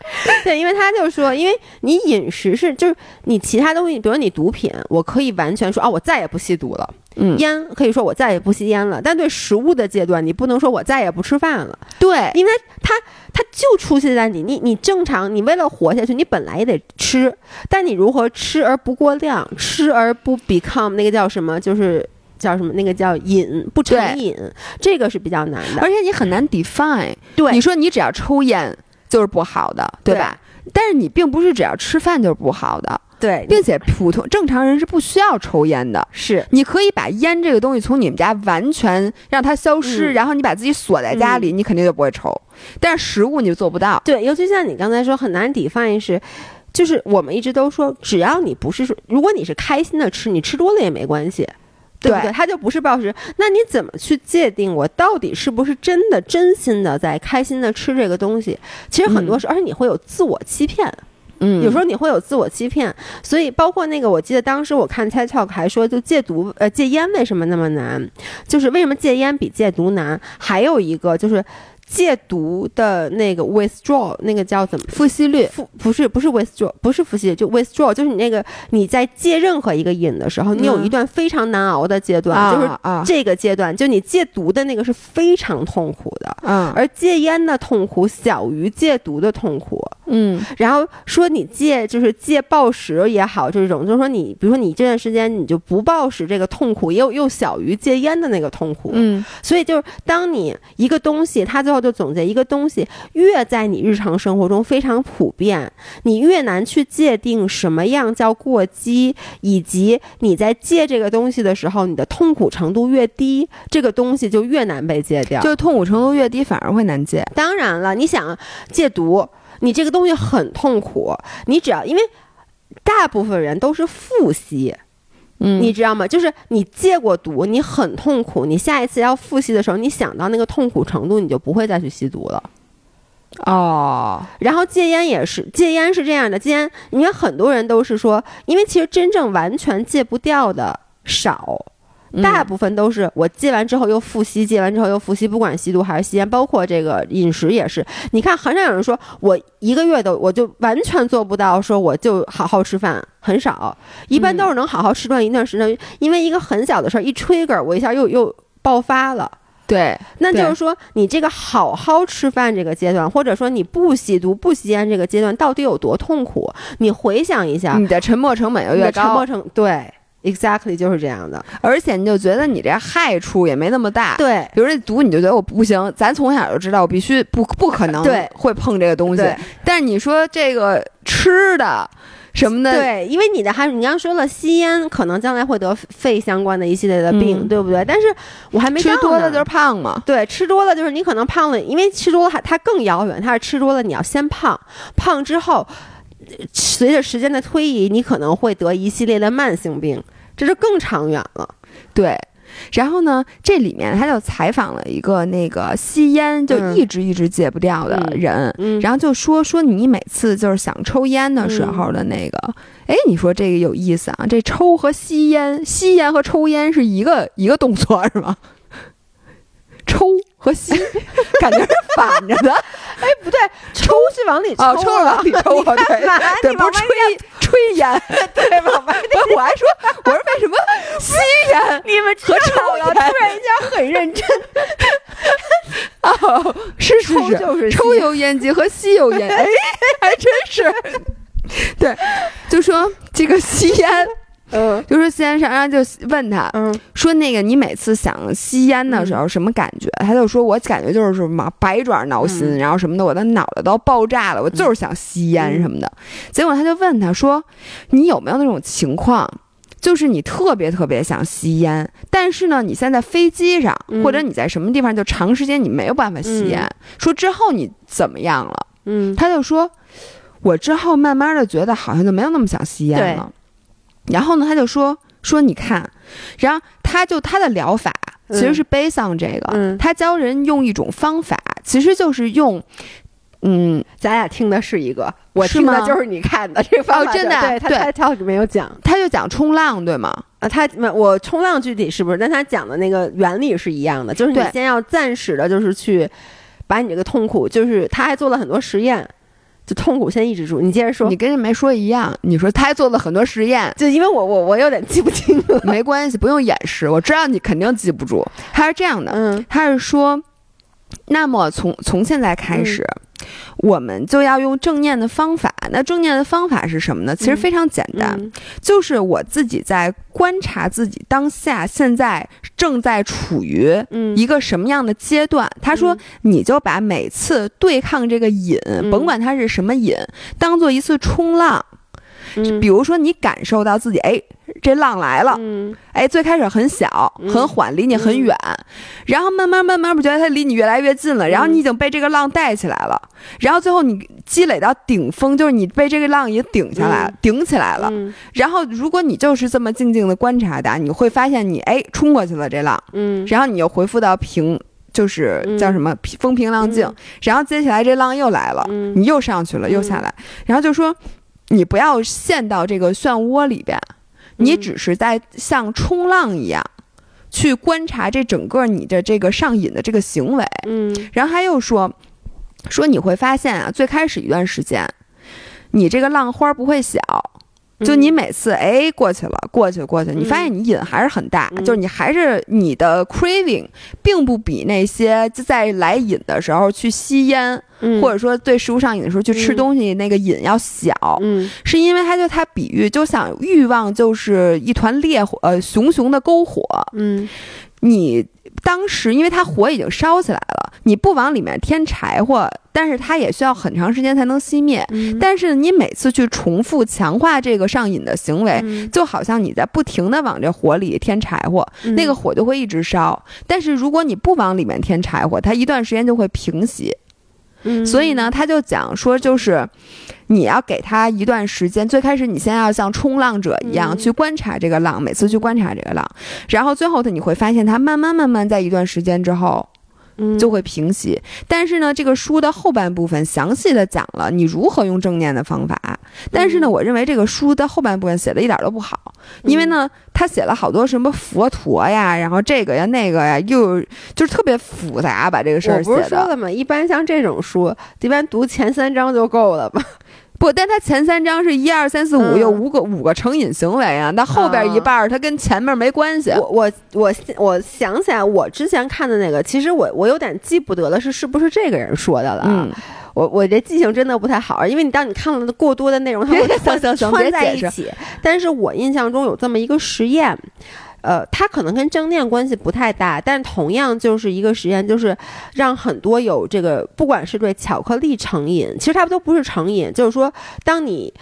A: 对，因为他就说，因为你饮食是就是你其他东西，比如你毒品，我可以完全说啊，我再也不吸毒了。嗯烟可以说我再也不吸烟了，但对食物的阶段，你不能说我再也不吃饭了。
B: 对，
A: 因为它它就出现在你你你正常，你为了活下去，你本来也得吃，但你如何吃而不过量，吃而不 become 那个叫什么，就是叫什么那个叫瘾不成瘾，这个是比较难的，
B: 而且你很难 define。
A: 对，
B: 你说你只要抽烟就是不好的，对吧？但是你并不是只要吃饭就是不好的。
A: 对，
B: 并且普通正常人是不需要抽烟的。
A: 是，
B: 你可以把烟这个东西从你们家完全让它消失，然后你把自己锁在家里，你肯定就不会抽。但是食物你就做不到。
A: 对，尤其像你刚才说很难 define 是，就是我们一直都说，只要你不是说，如果你是开心的吃，你吃多了也没关系，对不对？它就不是暴食。那你怎么去界定我到底是不是真的真心的在开心的吃这个东西？其实很多时候，而且你会有自我欺骗。
B: 嗯，
A: 有时候你会有自我欺骗，所以包括那个，我记得当时我看 TED Talk 还说，就戒毒，呃，戒烟为什么那么难？就是为什么戒烟比戒毒难？还有一个就是。戒毒的那个 withdraw 那个叫怎么？
B: 复吸率？
A: 复不是不是 withdraw 不是复吸，就 withdraw 就是你那个你在戒任何一个瘾的时候，你有一段非常难熬的阶段，就是这个阶段，就你戒毒的那个是非常痛苦的，
B: 嗯，
A: 而戒烟的痛苦小于戒毒的痛苦，
B: 嗯，
A: 然后说你戒就是戒暴食也好，这种就是说你比如说你这段时间你就不暴食，这个痛苦又又小于戒烟的那个痛苦，
B: 嗯，
A: 所以就是当你一个东西它最后。就总结一个东西，越在你日常生活中非常普遍，你越难去界定什么样叫过激，以及你在戒这个东西的时候，你的痛苦程度越低，这个东西就越难被戒掉。
B: 就痛苦程度越低，反而会难戒。
A: 当然了，你想戒毒，你这个东西很痛苦，你只要因为大部分人都是复吸。
B: 嗯，
A: 你知道吗？就是你戒过毒，你很痛苦。你下一次要复吸的时候，你想到那个痛苦程度，你就不会再去吸毒了。
B: 哦，
A: 然后戒烟也是，戒烟是这样的，戒烟，因为很多人都是说，因为其实真正完全戒不掉的少。大部分都是我戒完之后又复吸，戒完之后又复吸，不管吸毒还是吸烟，包括这个饮食也是。你看，很少有人说我一个月都我就完全做不到，说我就好好吃饭，很少。一般都是能好好吃饭一段时间，因为一个很小的事儿一 trigger，我一下又又爆发了。
B: 对，
A: 那就是说你这个好好吃饭这个阶段，或者说你不吸毒不吸烟这个阶段，到底有多痛苦？你回想一下，
B: 你的沉没成本又越
A: 高。沉没成对。Exactly 就是这样的，
B: 而且你就觉得你这害处也没那么大。
A: 对，
B: 比如这毒，你就觉得我不行。咱从小就知道，我必须不不可能会碰这个东西。
A: 对，
B: 但是你说这个吃的什么的，
A: 对，因为你的还你刚刚说了，吸烟可能将来会得肺相关的一系列的病，对不对？但是我还没
B: 吃多了就是胖嘛。
A: 对，吃多了就是你可能胖了，因为吃多了还它更遥远，它是吃多了你要先胖，胖之后。随着时间的推移，你可能会得一系列的慢性病，这就更长远了。
B: 对，然后呢，这里面他就采访了一个那个吸烟就一直一直戒不掉的人，然后就说说你每次就是想抽烟的时候的那个，哎，你说这个有意思啊？这抽和吸烟，吸烟和抽烟是一个一个动作是吗？抽和吸，感觉是反着的。
A: 哎，不对，抽是往里抽，
B: 抽往里 抽。对，对，不是吹吹烟，
A: 对往外。
B: 我还说，我说为什么吸烟？
A: 你们
B: 和抽
A: 了，突然一下很认真。
B: 哦，是是
A: 是，
B: 抽油烟机和吸油烟，哎，还真是。对，就说这个吸烟。
A: 嗯，
B: 就说吸烟上，然后就问他，
A: 嗯，
B: 说那个你每次想吸烟的时候什么感觉？他就说我感觉就是什么百爪挠心，然后什么的，我的脑袋都要爆炸了，我就是想吸烟什么的。结果他就问他说，你有没有那种情况，就是你特别特别想吸烟，但是呢，你现在飞机上或者你在什么地方就长时间你没有办法吸烟。说之后你怎么样了？
A: 嗯，
B: 他就说，我之后慢慢的觉得好像就没有那么想吸烟了。然后呢，他就说说你看，然后他就他的疗法其实是悲伤这个，他教人用一种方法，其实就是用。嗯，
A: 咱俩听的是一个，我听的就是你看的这个方
B: 法。哦，真的，
A: 对他他没有讲，
B: 他就讲冲浪，对吗？
A: 啊，他我冲浪具体是不是？但他讲的那个原理是一样的，就是你先要暂时的，就是去把你这个痛苦，就是他还做了很多实验，就痛苦先抑制住。你接着说，
B: 你跟人没说一样，你说他还做了很多实验，
A: 就因为我我我有点记不清了，
B: 没关系，不用掩饰，我知道你肯定记不住。他是这样的，
A: 嗯，
B: 他是说，那么从从现在开始。我们就要用正念的方法。那正念的方法是什么呢？其实非常简单，就是我自己在观察自己当下现在正在处于一个什么样的阶段。他说，你就把每次对抗这个瘾，甭管它是什么瘾，当做一次冲浪。比如说，你感受到自己，哎。这浪来了，哎，最开始很小很缓，离你很远，然后慢慢慢慢不觉得它离你越来越近了，然后你已经被这个浪带起来了，然后最后你积累到顶峰，就是你被这个浪已经顶下来顶起来了，然后如果你就是这么静静的观察它，你会发现你哎冲过去了这浪，
A: 嗯，
B: 然后你又恢复到平，就是叫什么风平浪静，然后接下来这浪又来了，你又上去了又下来，然后就说你不要陷到这个漩涡里边。你只是在像冲浪一样，去观察这整个你的这个上瘾的这个行为。
A: 嗯，
B: 然后他又说，说你会发现啊，最开始一段时间，你这个浪花不会小。就你每次哎过去了，过去过去，你发现你瘾还是很大，就是你还是你的 craving，并不比那些在来瘾的时候去吸烟，或者说对食物上瘾的时候去吃东西那个瘾要小，是因为他就他比喻，就像欲望就是一团烈火，呃，熊熊的篝火，
A: 嗯，
B: 你。当时，因为它火已经烧起来了，你不往里面添柴火，但是它也需要很长时间才能熄灭。但是你每次去重复强化这个上瘾的行为，就好像你在不停的往这火里添柴火，那个火就会一直烧。但是如果你不往里面添柴火，它一段时间就会平息。所以呢，他就讲说，就是你要给他一段时间。最开始，你先要像冲浪者一样去观察这个浪，每次去观察这个浪，然后最后的你会发现，他慢慢慢慢在一段时间之后。就会平息，但是呢，这个书的后半部分详细的讲了你如何用正念的方法。但是呢，我认为这个书的后半部分写的一点都不好，因为呢，他写了好多什么佛陀呀，然后这个呀那个呀，又就是特别复杂，把这个事儿写的。
A: 我不是说了吗？一般像这种书，一般读前三章就够了吧。
B: 不，但他前三章是一二三四五，有五个五个成瘾行为啊。那后边一半儿，它跟前面没关系。
A: 我我我我想起来，我之前看的那个，其实我我有点记不得了，是是不是这个人说的了？
B: 嗯，
A: 我我这记性真的不太好，因为你当你看了过多的内容，它会 串在一起。但是我印象中有这么一个实验。呃，它可能跟正念关系不太大，但同样就是一个实验，就是让很多有这个，不管是对巧克力成瘾，其实他们都不是成瘾，就是说，当你，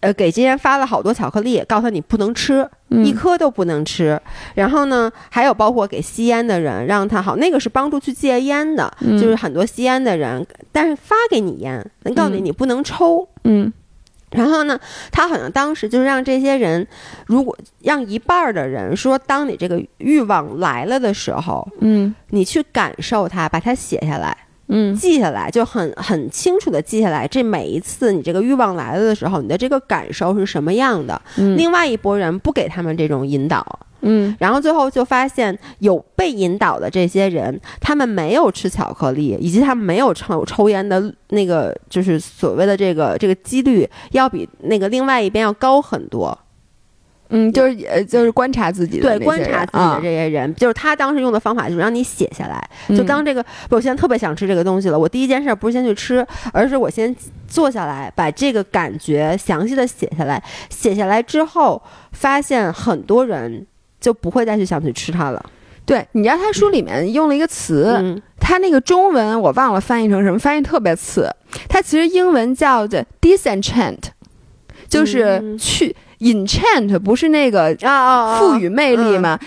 A: 呃，给这些人发了好多巧克力，告诉他你不能吃，一颗都不能吃，然后呢，还有包括给吸烟的人，让他好，那个是帮助去戒烟的，就是很多吸烟的人，但是发给你烟，能告诉你你不能抽，
B: 嗯。
A: 然后呢，他好像当时就是让这些人，如果让一半儿的人说，当你这个欲望来了的时候，
B: 嗯，
A: 你去感受它，把它写下来，
B: 嗯，
A: 记下来，就很很清楚的记下来。这每一次你这个欲望来了的时候，你的这个感受是什么样的？另外一拨人不给他们这种引导。
B: 嗯，
A: 然后最后就发现有被引导的这些人，他们没有吃巧克力，以及他们没有抽抽烟的那个，就是所谓的这个这个几率，要比那个另外一边要高很多。
B: 嗯，就是呃，就是观察自己
A: 的对，观察自己的这些人，就是他当时用的方法就是让你写下来，就当这个我现在特别想吃这个东西了，我第一件事不是先去吃，而是我先坐下来把这个感觉详细的写下来，写下来之后发现很多人。就不会再去想去吃它了。
B: 对，你知道他书里面用了一个词，他那个中文我忘了翻译成什么，翻译特别次。他其实英文叫的 disenchant，就是去 enchant 不是那个
A: 啊
B: 赋予魅力吗？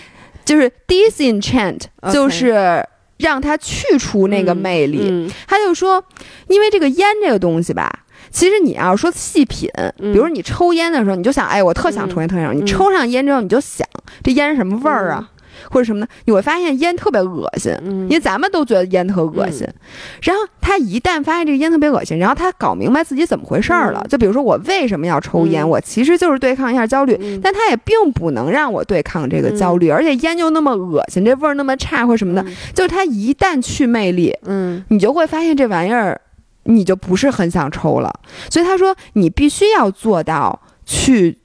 B: 就是 disenchant，就是让它去除那个魅力。他就说，因为这个烟这个东西吧，其实你要说细品，比如你抽烟的时候，你就想，哎，我特想抽烟，特想。你抽上烟之后，你就想，这烟是什么味儿啊？或者什么呢？你会发现烟特别恶心，因为咱们都觉得烟特恶心。然后他一旦发现这个烟特别恶心，然后他搞明白自己怎么回事儿了。就比如说我为什么要抽烟，我其实就是对抗一下焦虑，但他也并不能让我对抗这个焦虑。而且烟又那么恶心，这味儿那么差或什么的，就是他一旦去魅力，嗯，你就会发现这玩意儿，你就不是很想抽了。所以他说，你必须要做到去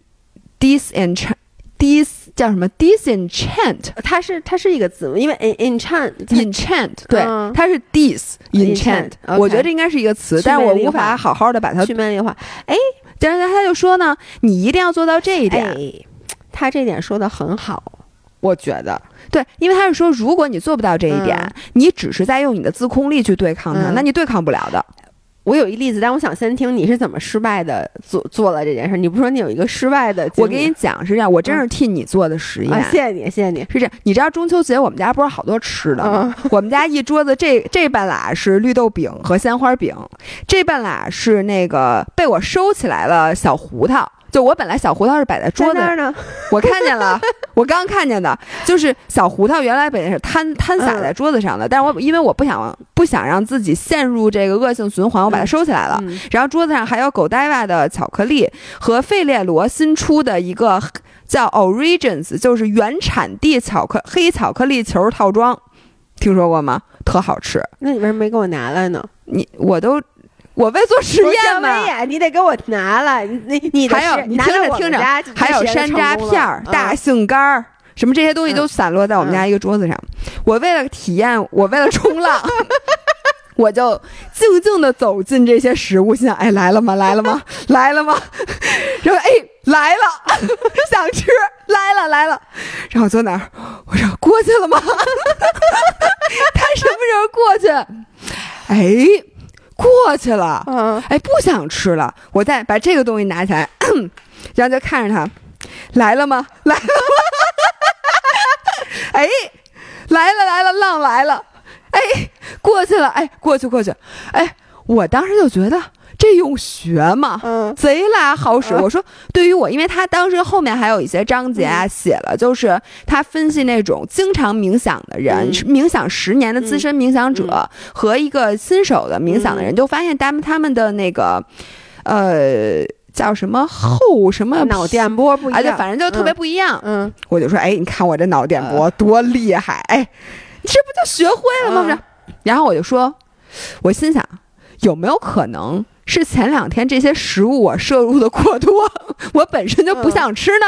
B: disenchant。dis 叫什么？disenchant，
A: 它是它是一个字，因为 enchant
B: enchant 对，它是 disenchant。我觉得这应该是一个词，但是我无法好好的把它
A: 去魅力化。哎，
B: 但是他就说呢，你一定要做到这一点。
A: 他这点说的很好，
B: 我觉得对，因为他是说，如果你做不到这一点，你只是在用你的自控力去对抗它，那你对抗不了的。
A: 我有一例子，但我想先听你是怎么失败的做做了这件事。你不说你有一个失败的？
B: 我给你讲是这样，我真是替你做的实验。
A: 谢谢你，谢谢你。
B: 是这样，你知道中秋节我们家不是好多吃的吗？我们家一桌子，这这半拉是绿豆饼和鲜花饼，这半拉是那个被我收起来了小胡桃。就我本来小胡桃是摆在桌子
A: 上呢，
B: 我看见了，我刚看见的，就是小胡桃原来本来是摊摊洒在桌子上的，但是我因为我不想不想让自己陷入这个恶性循环，我把它收起来了。然后桌子上还有狗呆娃的巧克力和费列罗新出的一个叫 Origins，就是原产地巧克黑巧克力球套装，听说过吗？特好吃。
A: 那你为什么没给我拿来呢？
B: 你我都。我为做实验嘛，
A: 你得给我拿了。你你
B: 还有，你听着听着，还有山楂片儿、大杏干儿，什么这些东西都散落在我们家一个桌子上。我为了体验，我为了冲浪，我就静静的走进这些食物，心想：哎，来了吗？来了吗？来了吗？然后哎，来了，想吃，来了来了。然后坐哪儿？我说过去了吗？他什么时候过去？哎。过去了，嗯，哎，不想吃了，我再把这个东西拿起来，然后就看着他，来了吗？来了吗？哎，来了来了，浪来了，哎，过去了，哎，过去过去，哎，我当时就觉得。这用学吗，嗯，贼拉好使。我说，对于我，因为他当时后面还有一些章节啊，写了，就是他分析那种经常冥想的人，冥想十年的资深冥想者和一个新手的冥想的人，就发现他们他们的那个，呃，叫什么后什么
A: 脑电波不一样，
B: 反正就特别不一样。嗯，我就说，哎，你看我这脑电波多厉害，哎，这不就学会了吗？不是，然后我就说，我心想，有没有可能？是前两天这些食物我摄入的过多，我本身就不想吃呢。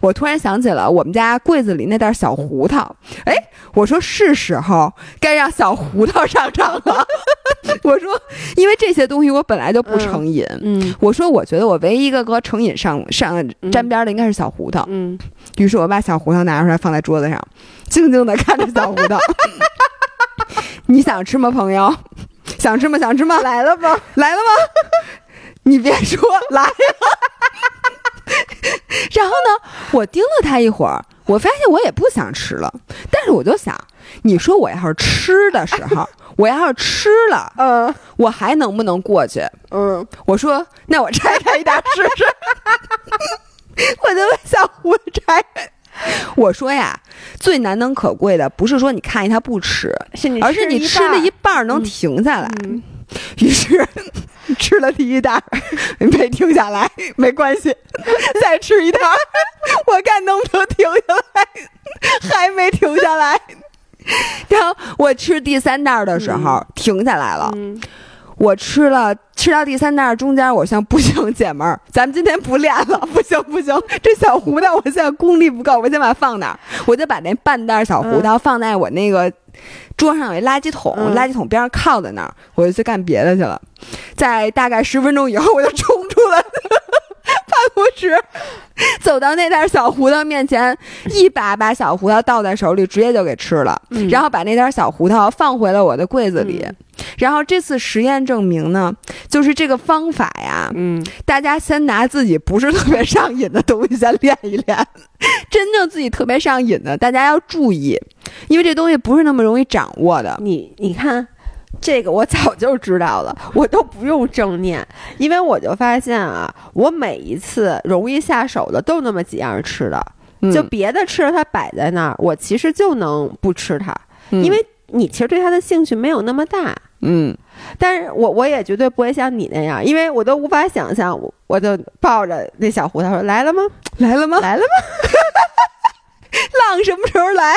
B: 我突然想起了我们家柜子里那袋小胡桃，哎，我说是时候该让小胡桃上场了。我说，因为这些东西我本来就不成瘾。嗯，我说我觉得我唯一一个和成瘾上上沾边的应该是小胡桃。嗯，于是我把小胡桃拿出来放在桌子上，静静的看着小胡桃。你想吃吗，朋友？想吃吗？想吃吗？
A: 来了吗？
B: 来了吗？你别说来了。然后呢，我盯了他一会儿，我发现我也不想吃了。但是我就想，你说我要是吃的时候，我要是吃了，嗯，我还能不能过去？嗯，我说那我拆开一点试试。我就问小胡拆。我说呀，最难能可贵的不是说你看见他不吃，而是你吃了一半能停下来。于是吃了第一袋，没停下来，没关系，再吃一袋，我看能不能停下来，还没停下来。然后我吃第三袋的时候停下来了。我吃了吃到第三袋中间，我想不行，姐们儿，咱们今天不练了，不行不行，这小胡桃我现在功力不够，我先把它放那儿，我就把那半袋小胡桃放在我那个桌上有一垃圾桶，垃圾桶边上靠在那儿，我就去干别的去了。在大概十分钟以后，我就冲出来了办公室，走到那袋小胡桃面前，一把把小胡桃倒在手里，直接就给吃了，然后把那袋小胡桃放回了我的柜子里。然后这次实验证明呢，就是这个方法呀，嗯，大家先拿自己不是特别上瘾的东西先练一练，真正自己特别上瘾的，大家要注意，因为这东西不是那么容易掌握的。
A: 你你看。这个我早就知道了，我都不用正念，因为我就发现啊，我每一次容易下手的都那么几样吃的，就别的吃的它摆在那儿，我其实就能不吃它，因为你其实对它的兴趣没有那么大，
B: 嗯，
A: 但是我我也绝对不会像你那样，因为我都无法想象，我我就抱着那小胡桃说来了吗？
B: 来了吗？
A: 来了吗？
B: 浪什么时候来？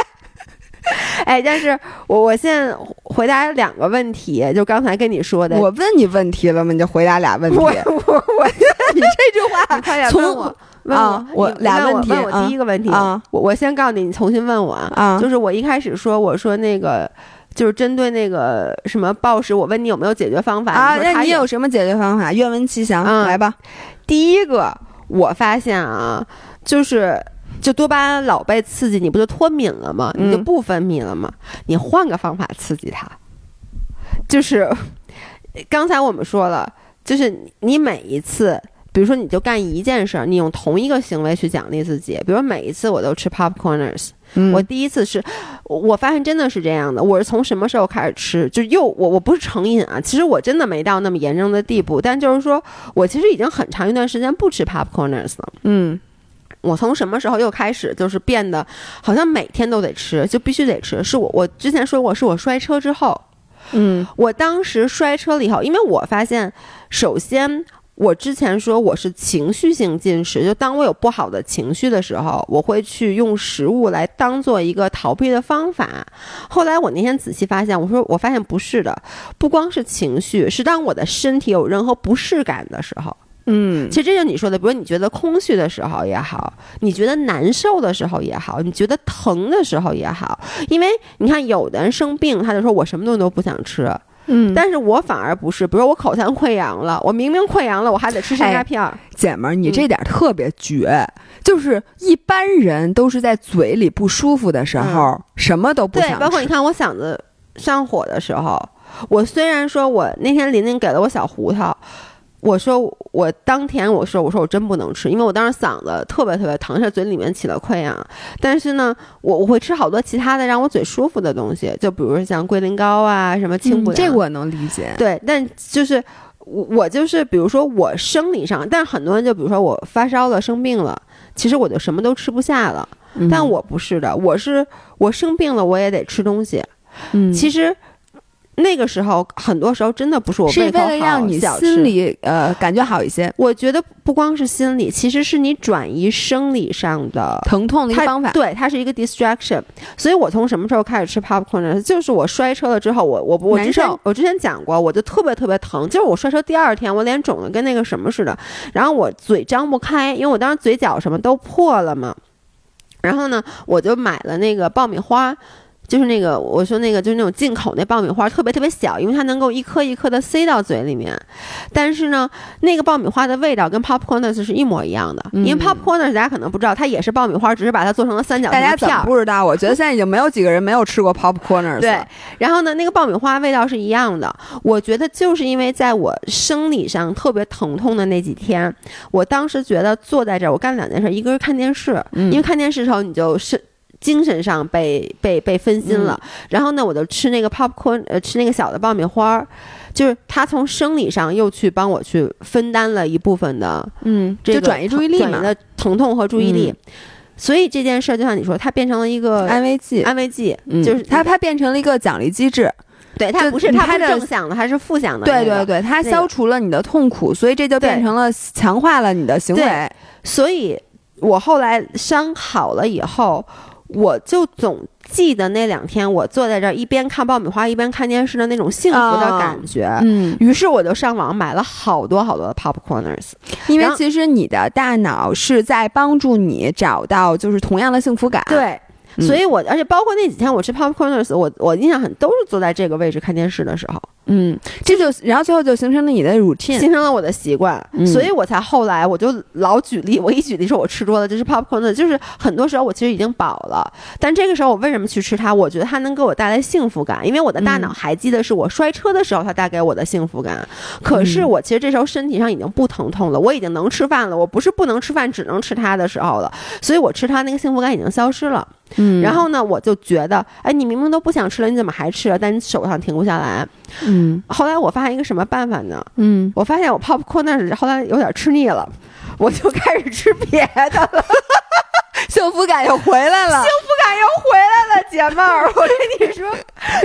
A: 哎，但是我我现在回答两个问题，就刚才跟你说的，
B: 我问你问题了吗？你就回答俩问题。
A: 我我 我，
B: 你这句话，你
A: 快点问我问我，
B: 我俩问题。
A: 问我第一个问题啊，我我先告诉你，你重新问我啊。就是我一开始说，我说那个就是针对那个什么暴食，我问你有没有解决方法
B: 啊？
A: 那
B: 你有什么解决方法？愿闻其详，来吧。
A: 第一个，我发现啊，就是。就多巴胺老被刺激，你不就脱敏了吗？你就不分泌了吗？你换个方法刺激它，就是刚才我们说了，就是你每一次，比如说你就干一件事儿，你用同一个行为去奖励自己，比如每一次我都吃 popcorners，我第一次是，我发现真的是这样的。我是从什么时候开始吃？就又我我不是成瘾啊，其实我真的没到那么严重的地步，但就是说我其实已经很长一段时间不吃 popcorners 了。
B: 嗯。
A: 我从什么时候又开始就是变得好像每天都得吃，就必须得吃？是我我之前说过，是我摔车之后，
B: 嗯，
A: 我当时摔车了以后，因为我发现，首先我之前说我是情绪性进食，就当我有不好的情绪的时候，我会去用食物来当做一个逃避的方法。后来我那天仔细发现，我说我发现不是的，不光是情绪，是当我的身体有任何不适感的时候。
B: 嗯，
A: 其实这就你说的，比如你觉得空虚的时候也好，你觉得难受的时候也好，你觉得疼的时候也好，因为你看有的人生病，他就说我什么东西都不想吃，
B: 嗯，
A: 但是我反而不是，比如我口腔溃疡了，我明明溃疡了，我还得吃山楂片儿。
B: 姐们儿，你这点特别绝，就是一般人都是在嘴里不舒服的时候，什么都不想吃。
A: 对，包括你看我嗓子上火的时候，我虽然说我那天琳琳给了我小胡桃。我说我当天我说我说我真不能吃，因为我当时嗓子特别特别疼，是嘴里面起了溃疡。但是呢，我我会吃好多其他的让我嘴舒服的东西，就比如说像龟苓膏啊，什么清补。
B: 这我能理解。
A: 对，但就是我我就是比如说我生理上，但很多人就比如说我发烧了生病了，其实我就什么都吃不下了。但我不是的，我是我生病了我也得吃东西。
B: 嗯，
A: 其实。那个时候，很多时候真的不是我胃口好，
B: 让你心里呃感觉好一些。
A: 我觉得不光是心理，其实是你转移生理上的
B: 疼痛的一个方法。
A: 对，它是一个 distraction。所以我从什么时候开始吃 popcorn？呢就是我摔车了之后，我我我之前我之前讲过，我就特别特别疼。就是我摔车第二天，我脸肿的跟那个什么似的，然后我嘴张不开，因为我当时嘴角什么都破了嘛。然后呢，我就买了那个爆米花。就是那个，我说那个就是那种进口那爆米花，特别特别小，因为它能够一颗一颗的塞到嘴里面。但是呢，那个爆米花的味道跟 popcorns 是一模一样的。因为 popcorns 大家可能不知道，它也是爆米花，只是把它做成了三角形
B: 大家怎么不知道？我觉得现在已经没有几个人没有吃过 popcorns。
A: 对。然后呢，那个爆米花味道是一样的。我觉得就是因为在我生理上特别疼痛的那几天，我当时觉得坐在这儿，我干两件事，一个是看电视，因为看电视的时候你就是。精神上被被被分心了，然后呢，我就吃那个 popcorn，呃，吃那个小的爆米花儿，就是他从生理上又去帮我去分担了一部分的，
B: 嗯，
A: 就
B: 转移注意力
A: 嘛，的疼痛和注意力。所以这件事儿就像你说，它变成了一个
B: 安慰剂，
A: 安慰剂，就是
B: 它它变成了一个奖励机制。
A: 对，它不是它是正向的，还是负向的？
B: 对对对，它消除了你的痛苦，所以这就变成了强化了你的行为。
A: 所以我后来伤好了以后。我就总记得那两天，我坐在这儿一边看爆米花一边看电视的那种幸福的感觉。
B: 嗯，
A: 于是我就上网买了好多好多的 popcorners，
B: 因为其实你的大脑是在帮助你找到就是同样的幸福感。
A: 对，所以我而且包括那几天我吃 popcorners，我我印象很都是坐在这个位置看电视的时候。
B: 嗯，这就然后最后就形成了你的 routine，
A: 形成了我的习惯，所以我才后来我就老举例，我一举例说我吃多了就是 popcorn，就是很多时候我其实已经饱了，但这个时候我为什么去吃它？我觉得它能给我带来幸福感，因为我的大脑还记得是我摔车的时候它带给我的幸福感。可是我其实这时候身体上已经不疼痛了，我已经能吃饭了，我不是不能吃饭，只能吃它的时候了，所以我吃它那个幸福感已经消失了。
B: 嗯，
A: 然后呢，我就觉得，哎，你明明都不想吃了，你怎么还吃？但你手上停不下来。
B: 嗯，
A: 后来我发现一个什么办法呢？
B: 嗯，
A: 我发现我 popcorn 那是后来有点吃腻了，我就开始吃别的了，
B: 幸福感又回来了，
A: 幸福感又回来了，姐妹儿，我跟你说，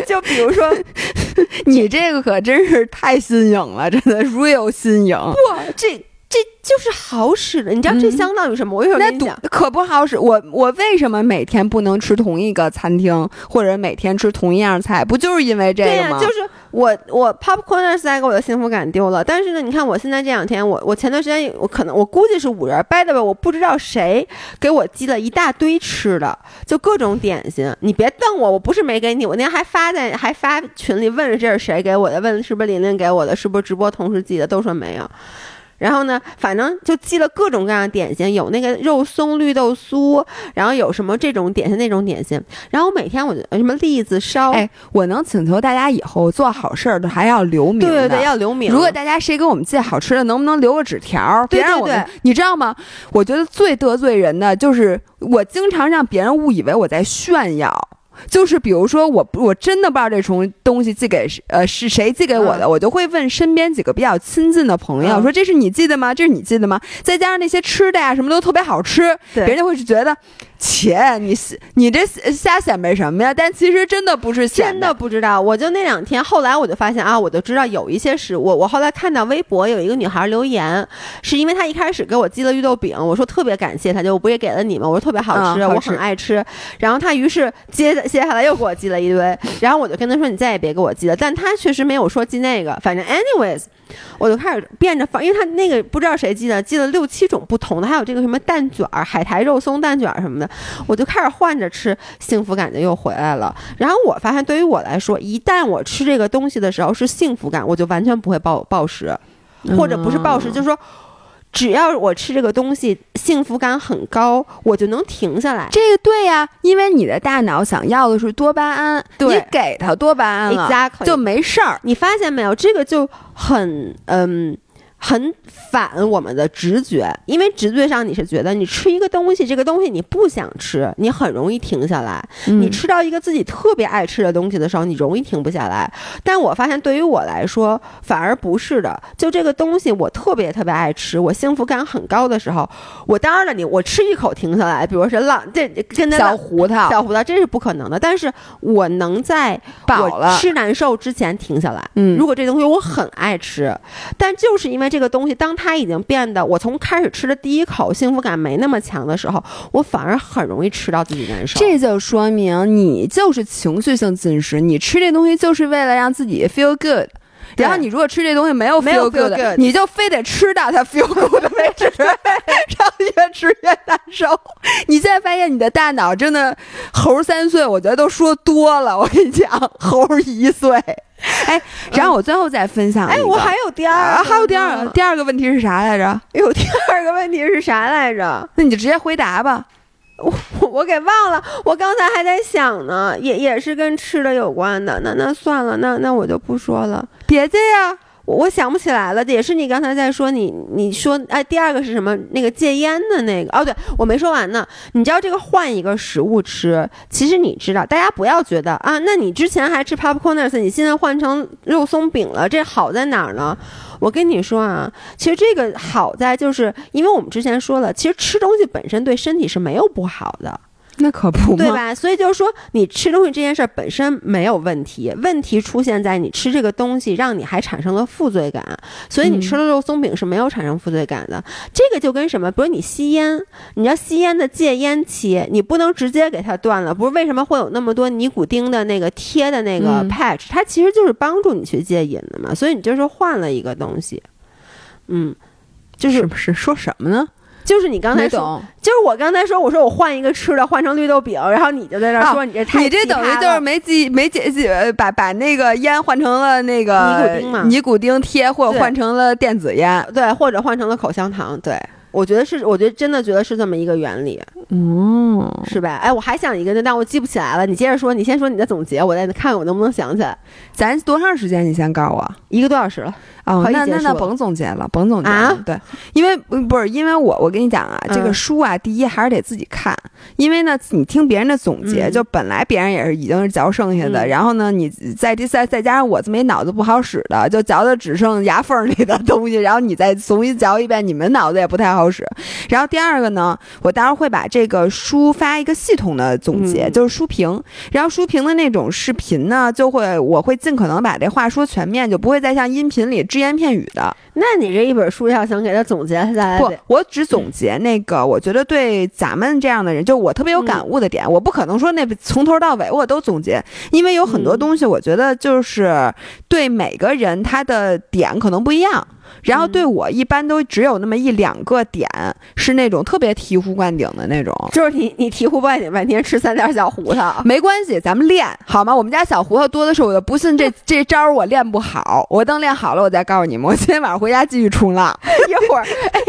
A: 就比如说，
B: 你这个可真是太新颖了，真的 real 新颖。
A: 不，这。这就是好使的，你知道这相当于什么？我一会儿跟你讲，
B: 可不好使。我我为什么每天不能吃同一个餐厅，或者每天吃同一样菜？不就是因为这个
A: 吗？就是我我 popcorn 实在给我的幸福感丢了。但是呢，你看我现在这两天，我我前段时间我可能我估计是五人掰的吧，我不知道谁给我寄了一大堆吃的，就各种点心。你别瞪我，我不是没给你，我那天还发在还发群里问这是谁给我的，问是不是琳琳给我的，是不是直播同事寄的，都说没有。然后呢，反正就寄了各种各样的点心，有那个肉松绿豆酥，然后有什么这种点心那种点心。然后每天我就什么栗子烧，
B: 哎，我能请求大家以后做好事儿都还要留名，对
A: 对对，要留名。
B: 如果大家谁给我们寄好吃的，能不能留个纸条？别让我们，你知道吗？我觉得最得罪人的就是我经常让别人误以为我在炫耀。就是比如说我我真的不知道这重东西寄给呃是谁寄给我的，我就会问身边几个比较亲近的朋友说这是你寄的吗？这是你寄的吗？再加上那些吃的呀，什么都特别好吃，别人就会是觉得。切，你你这瞎显摆什么呀？但其实真的不是
A: 真的不知道。我就那两天，后来我就发现啊，我就知道有一些食物。我后来看到微博有一个女孩留言，是因为她一开始给我寄了绿豆饼，我说特别感谢她，就我不也给了你吗？我说特别好吃，我很爱吃。然后她于是接接下来又给我寄了一堆，然后我就跟她说你再也别给我寄了。但她确实没有说寄那个，反正 anyways。我就开始变着法，因为他那个不知道谁记的，记了六七种不同的，还有这个什么蛋卷儿、海苔肉松蛋卷什么的，我就开始换着吃，幸福感就又回来了。然后我发现，对于我来说，一旦我吃这个东西的时候是幸福感，我就完全不会暴暴食，或者不是暴食，就是说。只要我吃这个东西，幸福感很高，我就能停下来。
B: 这个对呀，因为你的大脑想要的是多巴胺，
A: 你
B: 给他多巴胺了，就没事儿。
A: 你发现没有？这个就很嗯。很反我们的直觉，因为直觉上你是觉得你吃一个东西，这个东西你不想吃，你很容易停下来。你吃到一个自己特别爱吃的东西的时候，你容易停不下来。但我发现对于我来说，反而不是的。就这个东西，我特别特别爱吃，我幸福感很高的时候，我当然了，你我吃一口停下来，比如说浪这跟
B: 小胡桃，
A: 小胡桃这是不可能的。但是我能在
B: 饱了
A: 吃难受之前停下来。
B: 嗯，
A: 如果这东西我很爱吃，但就是因为。这个东西，当它已经变得，我从开始吃的第一口幸福感没那么强的时候，我反而很容易吃到自己难受。
B: 这就说明你就是情绪性进食，你吃这东西就是为了让自己 feel good。然后你如果吃这东西没有 feel good，你就非得吃到它 feel good 为止，然后 越吃越难受。你现在发现你的大脑真的猴三岁，我觉得都说多了。我跟你讲，猴一岁。哎，然后我最后再分享。
A: 哎，我还有第二，
B: 还有第二个，第二个问题是啥来着？
A: 有第二个问题是啥来着？
B: 那你就直接回答吧。
A: 我 我给忘了，我刚才还在想呢，也也是跟吃的有关的。那那算了，那那我就不说了。
B: 别这样。
A: 我想不起来了，也是你刚才在说你，你说哎，第二个是什么？那个戒烟的那个哦，对我没说完呢。你知道这个换一个食物吃，其实你知道，大家不要觉得啊，那你之前还吃 popcorners，你现在换成肉松饼了，这好在哪儿呢？我跟你说啊，其实这个好在就是因为我们之前说了，其实吃东西本身对身体是没有不好的。
B: 那可不，
A: 对吧？所以就是说，你吃东西这件事儿本身没有问题，问题出现在你吃这个东西让你还产生了负罪感。所以你吃了肉松饼是没有产生负罪感的。这个就跟什么？比如你吸烟，你要吸烟的戒烟期，你不能直接给它断了。不是为什么会有那么多尼古丁的那个贴的那个 patch？它其实就是帮助你去戒瘾的嘛。所以你就是换了一个东西，嗯，就是
B: 不是说什么呢？
A: 就是你刚才说，就是我刚才说，我说我换一个吃的，换成绿豆饼，然后你就在那说你这太
B: 你这等于就是没记没解解把把那个烟换成了那个
A: 尼古丁嘛，
B: 尼古丁贴，或者换成了电子烟，
A: 对，或者换成了口香糖，对。我觉得是，我觉得真的觉得是这么一个原理，
B: 嗯，
A: 是吧？哎，我还想一个呢，但我记不起来了。你接着说，你先说你的总结，我再看看我能不能想起来。
B: 咱多长时间？你先告诉我，
A: 一个多小时了。
B: 哦，那那那甭总结了，甭总结了。对，因为不是因为我我跟你讲啊，这个书啊，第一还是得自己看，因为呢，你听别人的总结，就本来别人也是已经是嚼剩下的，然后呢，你再第再再加上我这么一脑子不好使的，就嚼的只剩牙缝里的东西，然后你再重新嚼一遍，你们脑子也不太好使。然后第二个呢，我待会儿会把这个书发一个系统的总结，就是书评，然后书评的那种视频呢，就会我会尽可能把这话说全面，就不会再像音频里。只言片语的，
A: 那你这一本书要想给他总结下来，
B: 不，我只总结那个我觉得对咱们这样的人，就我特别有感悟的点，我不可能说那从头到尾我都总结，因为有很多东西，我觉得就是对每个人他的点可能不一样。然后对我一般都只有那么一两个点是那种特别醍醐灌顶的那种，
A: 就是你你醍醐灌顶半天吃三点小胡桃
B: 没关系，咱们练好吗？我们家小胡桃多的是，我就不信这 这招我练不好。我等练好了，我再告诉你们。我今天晚上回家继续冲浪，
A: 一会儿哎，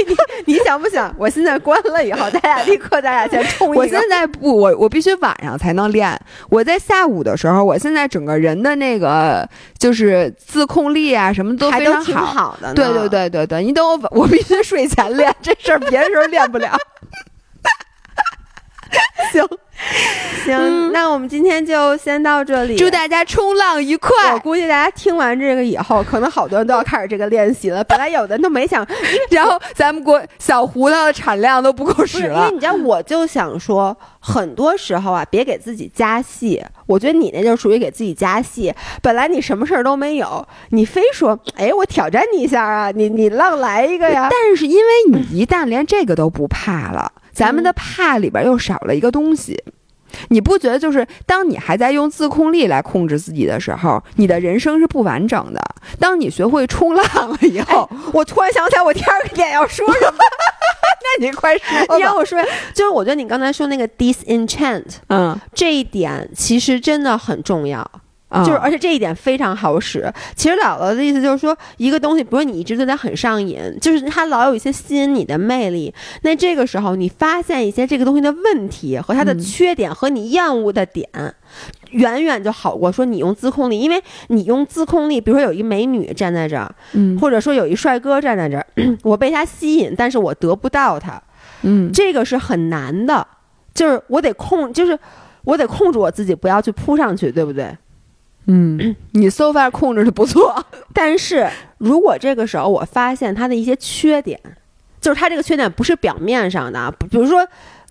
A: 你你想不想？我现在关了以后，咱俩立刻咱俩先冲一
B: 个。我现在不，我我必须晚上才能练。我在下午的时候，我现在整个人的那个就是自控力啊，什么都非常
A: 好的。
B: 对。对对对对对，你等我，我必须睡前练这事儿，别的时候练不了。
A: 行行，那我们今天就先到这里。
B: 祝大家冲浪愉快！
A: 我估计大家听完这个以后，可能好多人都要开始这个练习了。本来有的人都没想，
B: 然后咱们国小胡桃的产量都不够使了。
A: 因为你知道，我就想说，很多时候啊，别给自己加戏。我觉得你那就属于给自己加戏。本来你什么事儿都没有，你非说，哎，我挑战你一下啊，你你浪来一个呀。
B: 但是因为你一旦连这个都不怕了。咱们的怕里边又少了一个东西，你不觉得？就是当你还在用自控力来控制自己的时候，你的人生是不完整的。当你学会冲浪了以后，
A: 我突然想起来，我第二个点要说什么？
B: 那你快说！
A: 你让我说，就是我觉得你刚才说那个 disenchant，嗯，这一点其实真的很重要。就是，而且这一点非常好使。其实姥姥的意思就是说，一个东西，比如说你一直对它很上瘾，就是它老有一些吸引你的魅力。那这个时候，你发现一些这个东西的问题和它的缺点和你厌恶的点，远远就好过说你用自控力。因为你用自控力，比如说有一美女站在这儿，嗯，或者说有一帅哥站在这儿，我被他吸引，但是我得不到他，
B: 嗯，
A: 这个是很难的。就是我得控，就是我得控制我自己，不要去扑上去，对不对？
B: 嗯，你 so far 控制的不错，
A: 但是如果这个时候我发现他的一些缺点，就是他这个缺点不是表面上的，比如说。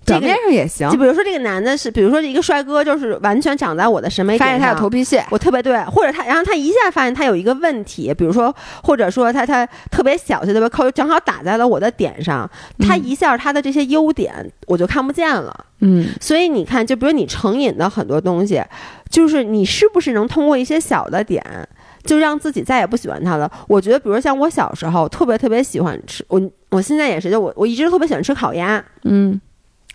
B: 表面上也行，
A: 就比如说这个男的是，比如说一个帅哥，就是完全长在我的审美点
B: 上。发现他有头皮屑，
A: 我特别对，或者他，然后他一下发现他有一个问题，比如说，或者说他他特别小气，特别抠，正好打在了我的点上，他一下他的这些优点我就看不见了。
B: 嗯，
A: 所以你看，就比如你成瘾的很多东西，就是你是不是能通过一些小的点，就让自己再也不喜欢他了？我觉得，比如像我小时候特别特别喜欢吃，我我现在也是，就我我一直特别喜欢吃烤鸭。
B: 嗯。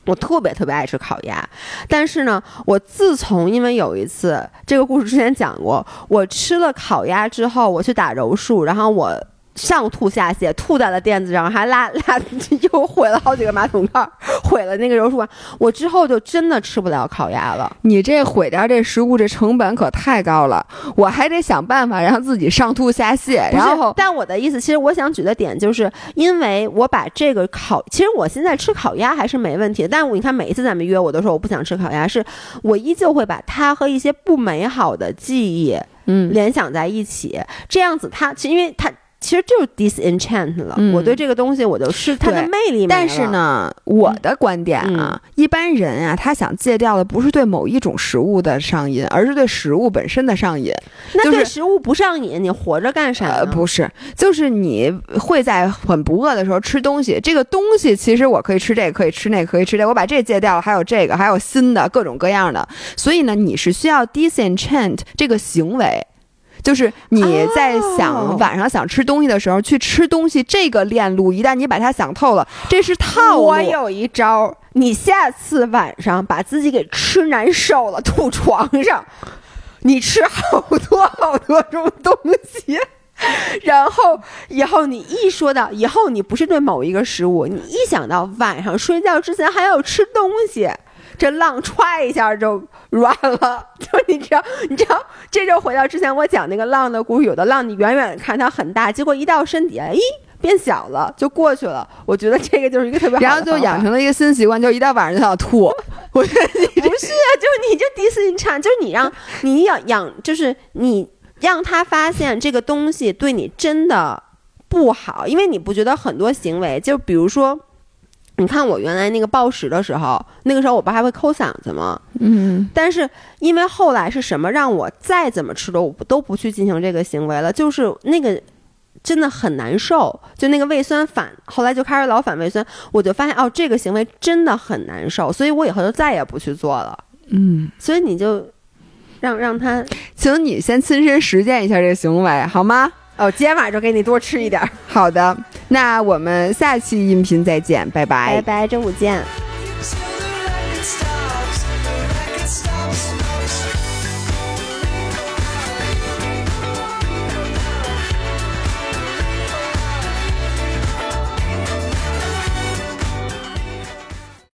A: 我特别特别爱吃烤鸭，但是呢，我自从因为有一次这个故事之前讲过，我吃了烤鸭之后，我去打柔术，然后我。上吐下泻，吐在了垫子上，还拉拉 又毁了好几个马桶盖，毁了那个柔术馆。我之后就真的吃不了烤鸭了。
B: 你这毁掉这食物，这成本可太高了。我还得想办法让自己上吐下泻。然后，
A: 但我的意思，其实我想举的点就是，因为我把这个烤，其实我现在吃烤鸭还是没问题。但我你看，每一次咱们约，我都说我不想吃烤鸭，是我依旧会把它和一些不美好的记忆，
B: 嗯，
A: 联想在一起。这样子，它其实因为它。其实就是 disenchant 了。我对这个东西，我就是它的魅力。
B: 但是呢，我的观点啊，一般人啊，他想戒掉的不是对某一种食物的上瘾，而是对食物本身的上瘾。
A: 那对食物不上瘾，你活着干啥？
B: 不是，就是你会在很不饿的时候吃东西。这个东西其实我可以吃这个，可以吃那个，可以吃这个。我把这戒掉了，还有这个，还有新的各种各样的。所以呢，你是需要 disenchant 这个行为。就是你在想晚上想吃东西的时候去吃东西，这个链路一旦你把它想透了，这是套路。
A: 我有一招，你下次晚上把自己给吃难受了，吐床上，你吃好多好多种东西。然后以后你一说到以后你不是对某一个食物，你一想到晚上睡觉之前还要吃东西，这浪踹一下就软了。就你知道，你知道，这就回到之前我讲那个浪的故事。有的浪你远远看它很大，结果一到身底下，咦，变小了，就过去了。我觉得这个就是一个特别，
B: 然后就养成了一个新习惯，就一到晚上就想吐。我觉得
A: 你不是啊，就是你就迪士尼产，就是你让你养养，就是你。让他发现这个东西对你真的不好，因为你不觉得很多行为，就比如说，你看我原来那个暴食的时候，那个时候我不还会抠嗓子吗？
B: 嗯，
A: 但是因为后来是什么让我再怎么吃都我都不去进行这个行为了，就是那个真的很难受，就那个胃酸反，后来就开始老反胃酸，我就发现哦，这个行为真的很难受，所以我以后就再也不去做了。
B: 嗯，
A: 所以你就。让让他，
B: 请你先亲身实践一下这个行为，好吗？
A: 哦，今天晚上就给你多吃一点。
B: 好的，那我们下期音频再见，拜拜，
A: 拜拜，周五见。